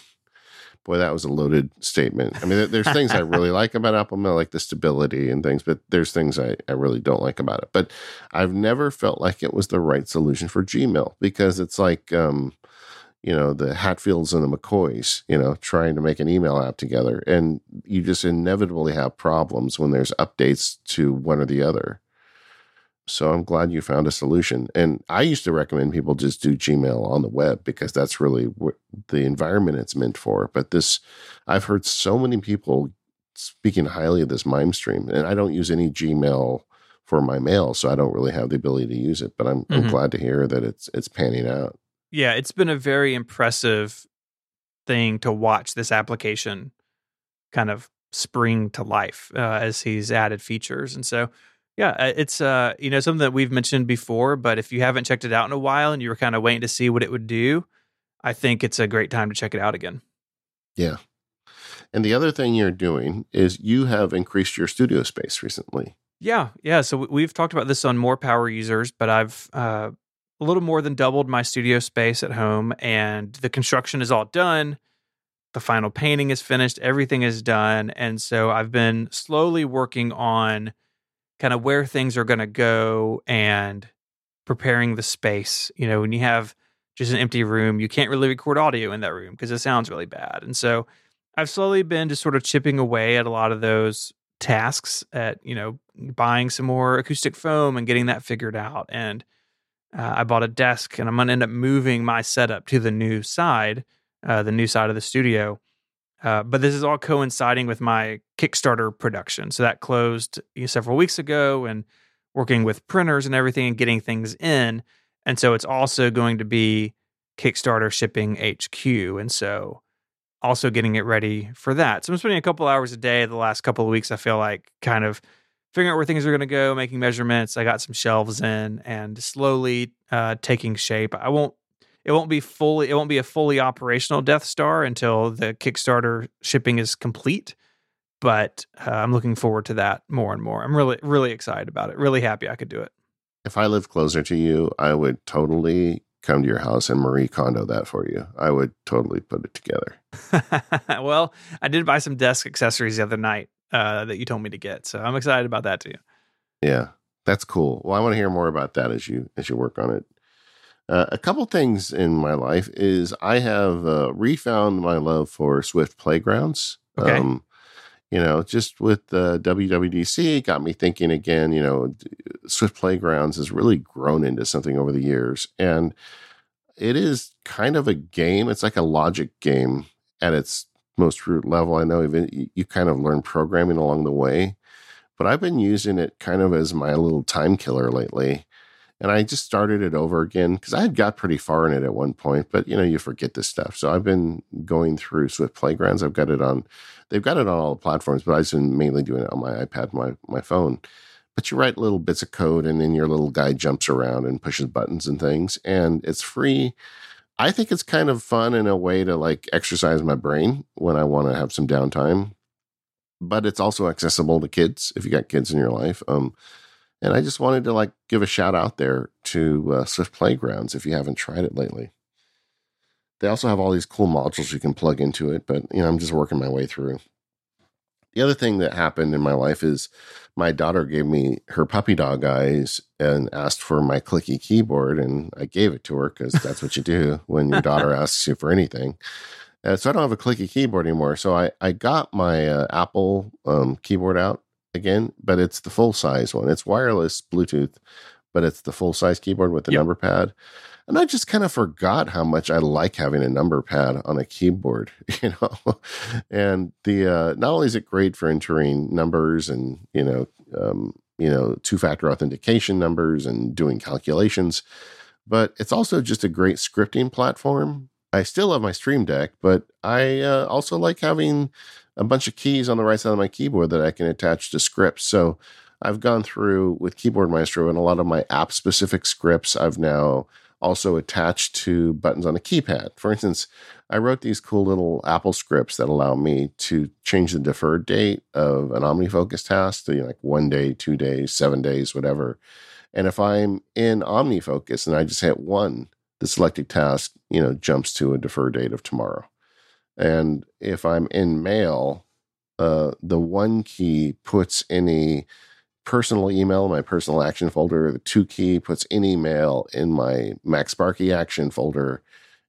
S2: boy, that was a loaded statement. I mean, there's things I really like about Apple Mail, like the stability and things, but there's things I, I really don't like about it. But I've never felt like it was the right solution for Gmail because it's like, um, you know, the Hatfields and the McCoys, you know, trying to make an email app together, and you just inevitably have problems when there's updates to one or the other. So I'm glad you found a solution. And I used to recommend people just do Gmail on the web because that's really what the environment it's meant for. But this, I've heard so many people speaking highly of this MimeStream, and I don't use any Gmail for my mail, so I don't really have the ability to use it. But I'm, I'm
S1: Mhm.
S2: glad to hear that it's it's panning out.
S1: Yeah, it's been a very impressive thing to watch this application kind of spring to life uh, as he's added features. And so, yeah, uh, it's uh, you know something that we've mentioned before, but if you haven't checked it out in a while and you were kind of waiting to see what it would do, I think it's a great time to check it out again.
S2: Yeah. And the other thing you're doing is you have increased your studio space recently.
S1: Yeah, yeah. So we- we've talked about this on more power users, but I've uh, a little more than doubled my studio space at home, and the construction is all done. The final painting is finished. Everything is done, and so I've been slowly working on kind of where things are going to go and preparing the space. You know, when you have just an empty room, you can't really record audio in that room because it sounds really bad, and so I've slowly been just sort of chipping away at a lot of those tasks at you know buying some more acoustic foam and getting that figured out and uh, i bought a desk and i'm going to end up moving my setup to the new side uh, the new side of the studio. Uh, but this is all coinciding with my Kickstarter production. So that closed several weeks ago and working with printers and everything and getting things in. And so it's also going to be Kickstarter shipping HQ. And so also getting it ready for that. So I'm spending a couple hours a day the last couple of weeks, I feel like, kind of figuring out where things are going to go, making measurements. I got some shelves in and slowly uh, taking shape. I won't. It won't be fully. It won't be a fully operational Death Star until the Kickstarter shipping is complete. But uh, I'm looking forward to that more and more. I'm really, really excited about it. Really happy I could do it.
S2: If I lived closer to you, I would totally come to your house and Marie Kondo that for you. I would totally put it together.
S1: well, I did buy some desk accessories the other night uh, that you told me to get, so I'm excited about that too.
S2: Yeah, that's cool. Well, I want to hear more about that as you as you work on it. Uh, a couple things in my life is I have uh, refound my love for Swift Playgrounds.
S1: Okay. Um,
S2: you know, just with the WWDC, got me thinking again. You know, Swift Playgrounds has really grown into something over the years, and it is kind of a game. It's like a logic game at its most root level. I know even you kind of learn programming along the way, but I've been using it kind of as my little time killer lately and I just started it over again because I had got pretty far in it at one point, but you know, you forget this stuff. So I've been going through Swift Playgrounds. I've got it on, they've got it on all the platforms, but I've been mainly doing it on my iPad, my my phone. But you write little bits of code, and then your little guy jumps around and pushes buttons and things, and it's free. I think it's kind of fun in a way to like exercise my brain when I want to have some downtime. But it's also accessible to kids if you got kids in your life. Um, and I just wanted to like give a shout out there to uh, Swift Playgrounds if you haven't tried it lately. They also have all these cool modules you can plug into it, but you know, I'm just working my way through. The other thing that happened in my life is my daughter gave me her puppy dog eyes and asked for my clicky keyboard, and I gave it to her because that's what you do when your daughter asks you for anything. Uh, so I don't have a clicky keyboard anymore. So I, I got my uh, Apple um, keyboard out again, but it's the full size one. It's wireless Bluetooth, but it's the full size keyboard with the yep. number pad. And I just kind of forgot how much I like having a number pad on a keyboard, you know. and the uh, not only is it great for entering numbers and you know, um, you know, two factor authentication numbers and doing calculations, but it's also just a great scripting platform. I still love my Stream Deck, but I uh, also like having a bunch of keys on the right side of my keyboard that I can attach to scripts. So I've gone through with Keyboard Maestro and a lot of my app specific scripts I've now also attached to buttons on the keypad. For instance, I wrote these cool little Apple scripts that allow me to change the deferred date of an OmniFocus task to you know, like one day, two days, seven days, whatever. And if I'm in OmniFocus and I just hit one, the selected task, you know, jumps to a deferred date of tomorrow. And if I'm in mail, uh, the one key puts any personal email my personal action folder. The two key puts any email in my MacSparky action folder,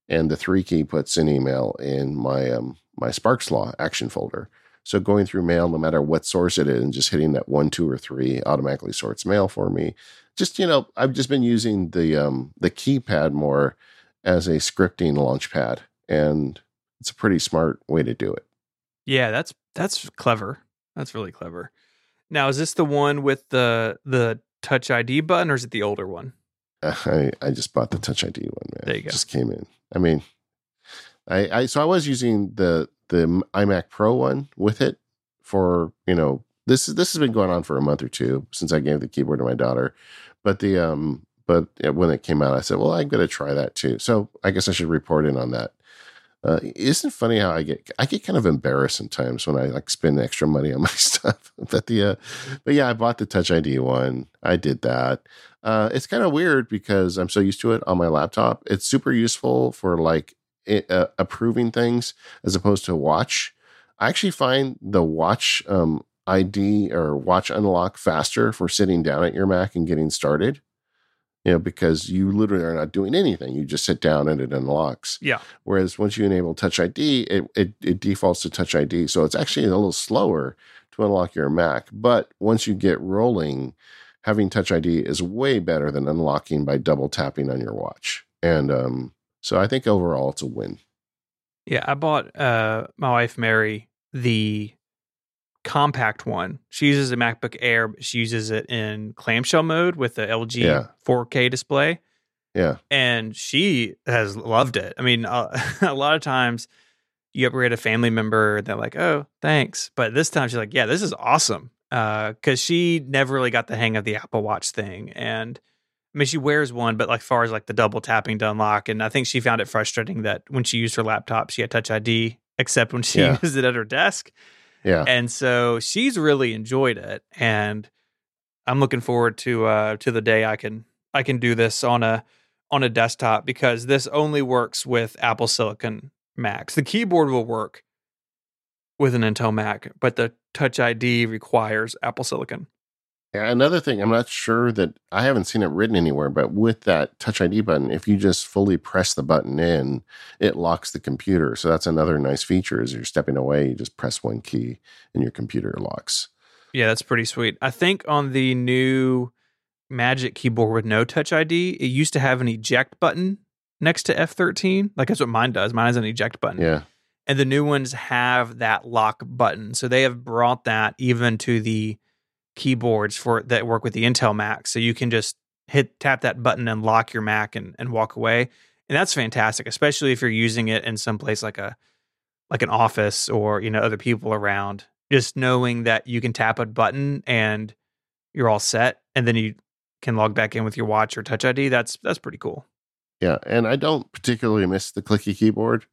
S2: and the three key puts an email in my um, my Sparks Law action folder. So going through mail, no matter what source it is, and just hitting that one, two, or three automatically sorts mail for me. Just you know, I've just been using the um, the keypad more as a scripting launch pad, and it's a pretty smart way to do it.
S1: Yeah, that's that's clever. That's really clever. Now, is this the one with the the Touch ID button, or is it the older one?
S2: I I just bought the Touch ID one, man.
S1: There you go.
S2: It just came in. I mean, I I so I was using the the iMac Pro one with it for you know this this has been going on for a month or two since I gave the keyboard to my daughter, but the um but when it came out, I said, well, I'm going to try that too. So I guess I should report in on that. Uh, isn't funny how I get I get kind of embarrassed sometimes when I like spend extra money on my stuff. but the uh, but yeah, I bought the Touch ID one. I did that. Uh, it's kind of weird because I'm so used to it on my laptop. It's super useful for like it, uh, approving things as opposed to watch. I actually find the watch um, ID or watch unlock faster for sitting down at your Mac and getting started you know, because you literally are not doing anything. You just sit down and it unlocks.
S1: Yeah.
S2: Whereas once you enable Touch ID, it, it, it defaults to Touch ID. So it's actually a little slower to unlock your Mac. But once you get rolling, having Touch ID is way better than unlocking by double tapping on your watch. And um, so I think overall it's a win.
S1: Yeah, I bought uh my wife Merri the compact one. She uses a MacBook Air, but she uses it in clamshell mode with the LG
S2: Yeah.
S1: 4K display.
S2: Yeah.
S1: and she has loved it. I mean, uh, a lot of times you upgrade a family member, they're like, "Oh, thanks," but this time she's like, "Yeah, this is awesome," because she never really got the hang of the Apple Watch thing, and I mean, she wears one, but like far as like the double tapping to unlock, and I think she found it frustrating that when she used her laptop, she had Touch ID, except when she
S2: Yeah.
S1: used it at her desk,
S2: Yeah.
S1: and so she's really enjoyed it, and I'm looking forward to uh to the day I can I can do this on a on a desktop because this only works with Apple Silicon Macs. The keyboard will work with an Intel Mac, but the Touch ID requires Apple Silicon.
S2: Yeah, another thing, I'm not sure that I haven't seen it written anywhere, but with that Touch ID button, if you just fully press the button in, it locks the computer. So that's another nice feature. As you're stepping away, you just press one key and your computer locks.
S1: Yeah, that's pretty sweet. I think on the new Magic keyboard with no Touch ID, it used to have an eject button next to F13. Like that's what mine does. Mine has an eject button.
S2: Yeah,
S1: and the new ones have that lock button. So they have brought that even to the keyboards for that work with the Intel Mac. So you can just hit tap that button and lock your Mac and, and walk away. And that's fantastic, especially if you're using it in some place like a like an office or you know other people around. Just knowing that you can tap a button and you're all set, and then you can log back in with your watch or Touch ID. That's that's pretty cool.
S2: yeah. And I don't particularly miss the clicky keyboard.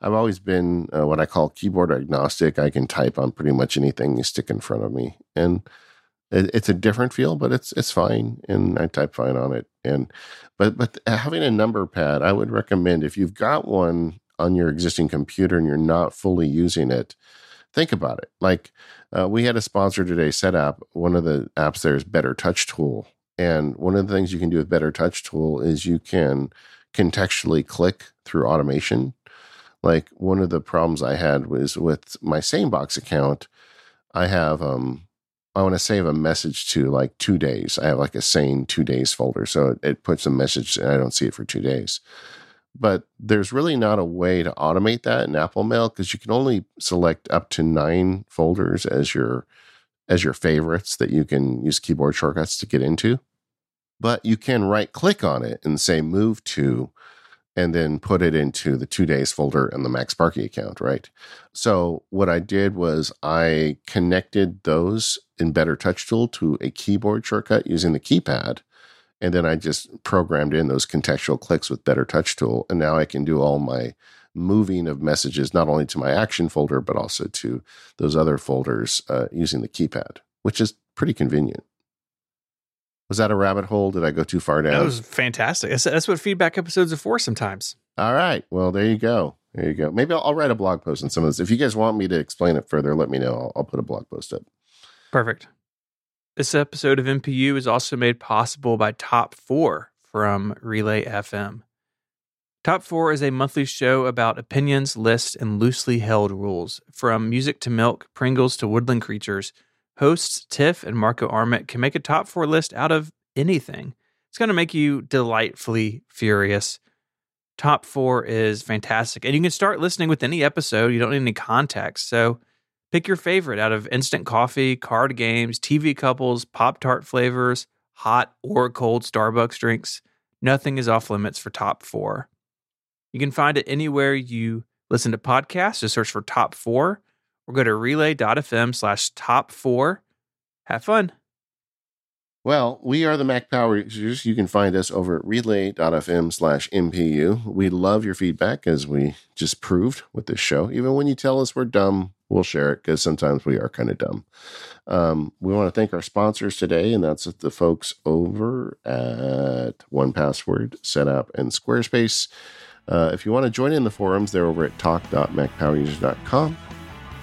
S2: I've always been uh, what I call keyboard agnostic. I can type on pretty much anything you stick in front of me, and it's a different feel, but it's it's fine, and I type fine on it. And but but having a number pad, I would recommend if you've got one on your existing computer and you're not fully using it, think about it. Like uh, we had a sponsor today, SetApp. One of the apps there is BetterTouchTool, and one of the things you can do with BetterTouchTool is you can contextually click through automation. Like one of the problems I had was with my SaneBox account. I have um I want to save a message to like two days. I have like a sane two days folder. So it, it puts a message and I don't see it for two days. But there's really not a way to automate that in Apple Mail because you can only select up to nine folders as your as your favorites that you can use keyboard shortcuts to get into. But you can right click on it and say move to and then put it into the two days folder in the MacSparky account, right? So what I did was I connected those in BetterTouchTool to a keyboard shortcut using the keypad. And then I just programmed in those contextual clicks with BetterTouchTool. And now I can do all my moving of messages, not only to my action folder, but also to those other folders uh, using the keypad, which is pretty convenient. Was that a rabbit hole? Did I go too far down?
S1: That was fantastic. That's, that's what feedback episodes are for sometimes.
S2: All right. Well, there you go. There you go. Maybe I'll, I'll write a blog post on some of this. If you guys want me to explain it further, let me know. I'll, I'll put a blog post up.
S1: Perfect. This episode of MPU is also made possible by Top 4 from Relay FM. Top 4 is a monthly show about opinions, lists, and loosely held rules. From music to milk, Pringles to woodland creatures, hosts Tiff and Marco Arment can make a top 4 list out of anything. It's going to make you delightfully furious. Top 4 is fantastic. And you can start listening with any episode. You don't need any context. So Pick your favorite out of instant coffee, card games, TV couples, Pop Tart flavors, hot or cold Starbucks drinks. Nothing is off limits for Top 4. You can find it anywhere you listen to podcasts. Just search for Top 4 or go to relay.fm slash top 4. Have fun.
S2: Well, we are the Mac Power Users. You can find us over at relay.fm slash MPU. We love your feedback, as we just proved with this show. Even when you tell us we're dumb, we'll share it because sometimes we are kind of dumb. Um, we want to thank our sponsors today, and that's the folks over at One Password, Setapp, and Squarespace. Uh, if you want to join in the forums, they're over at talk.macpowerusers.com.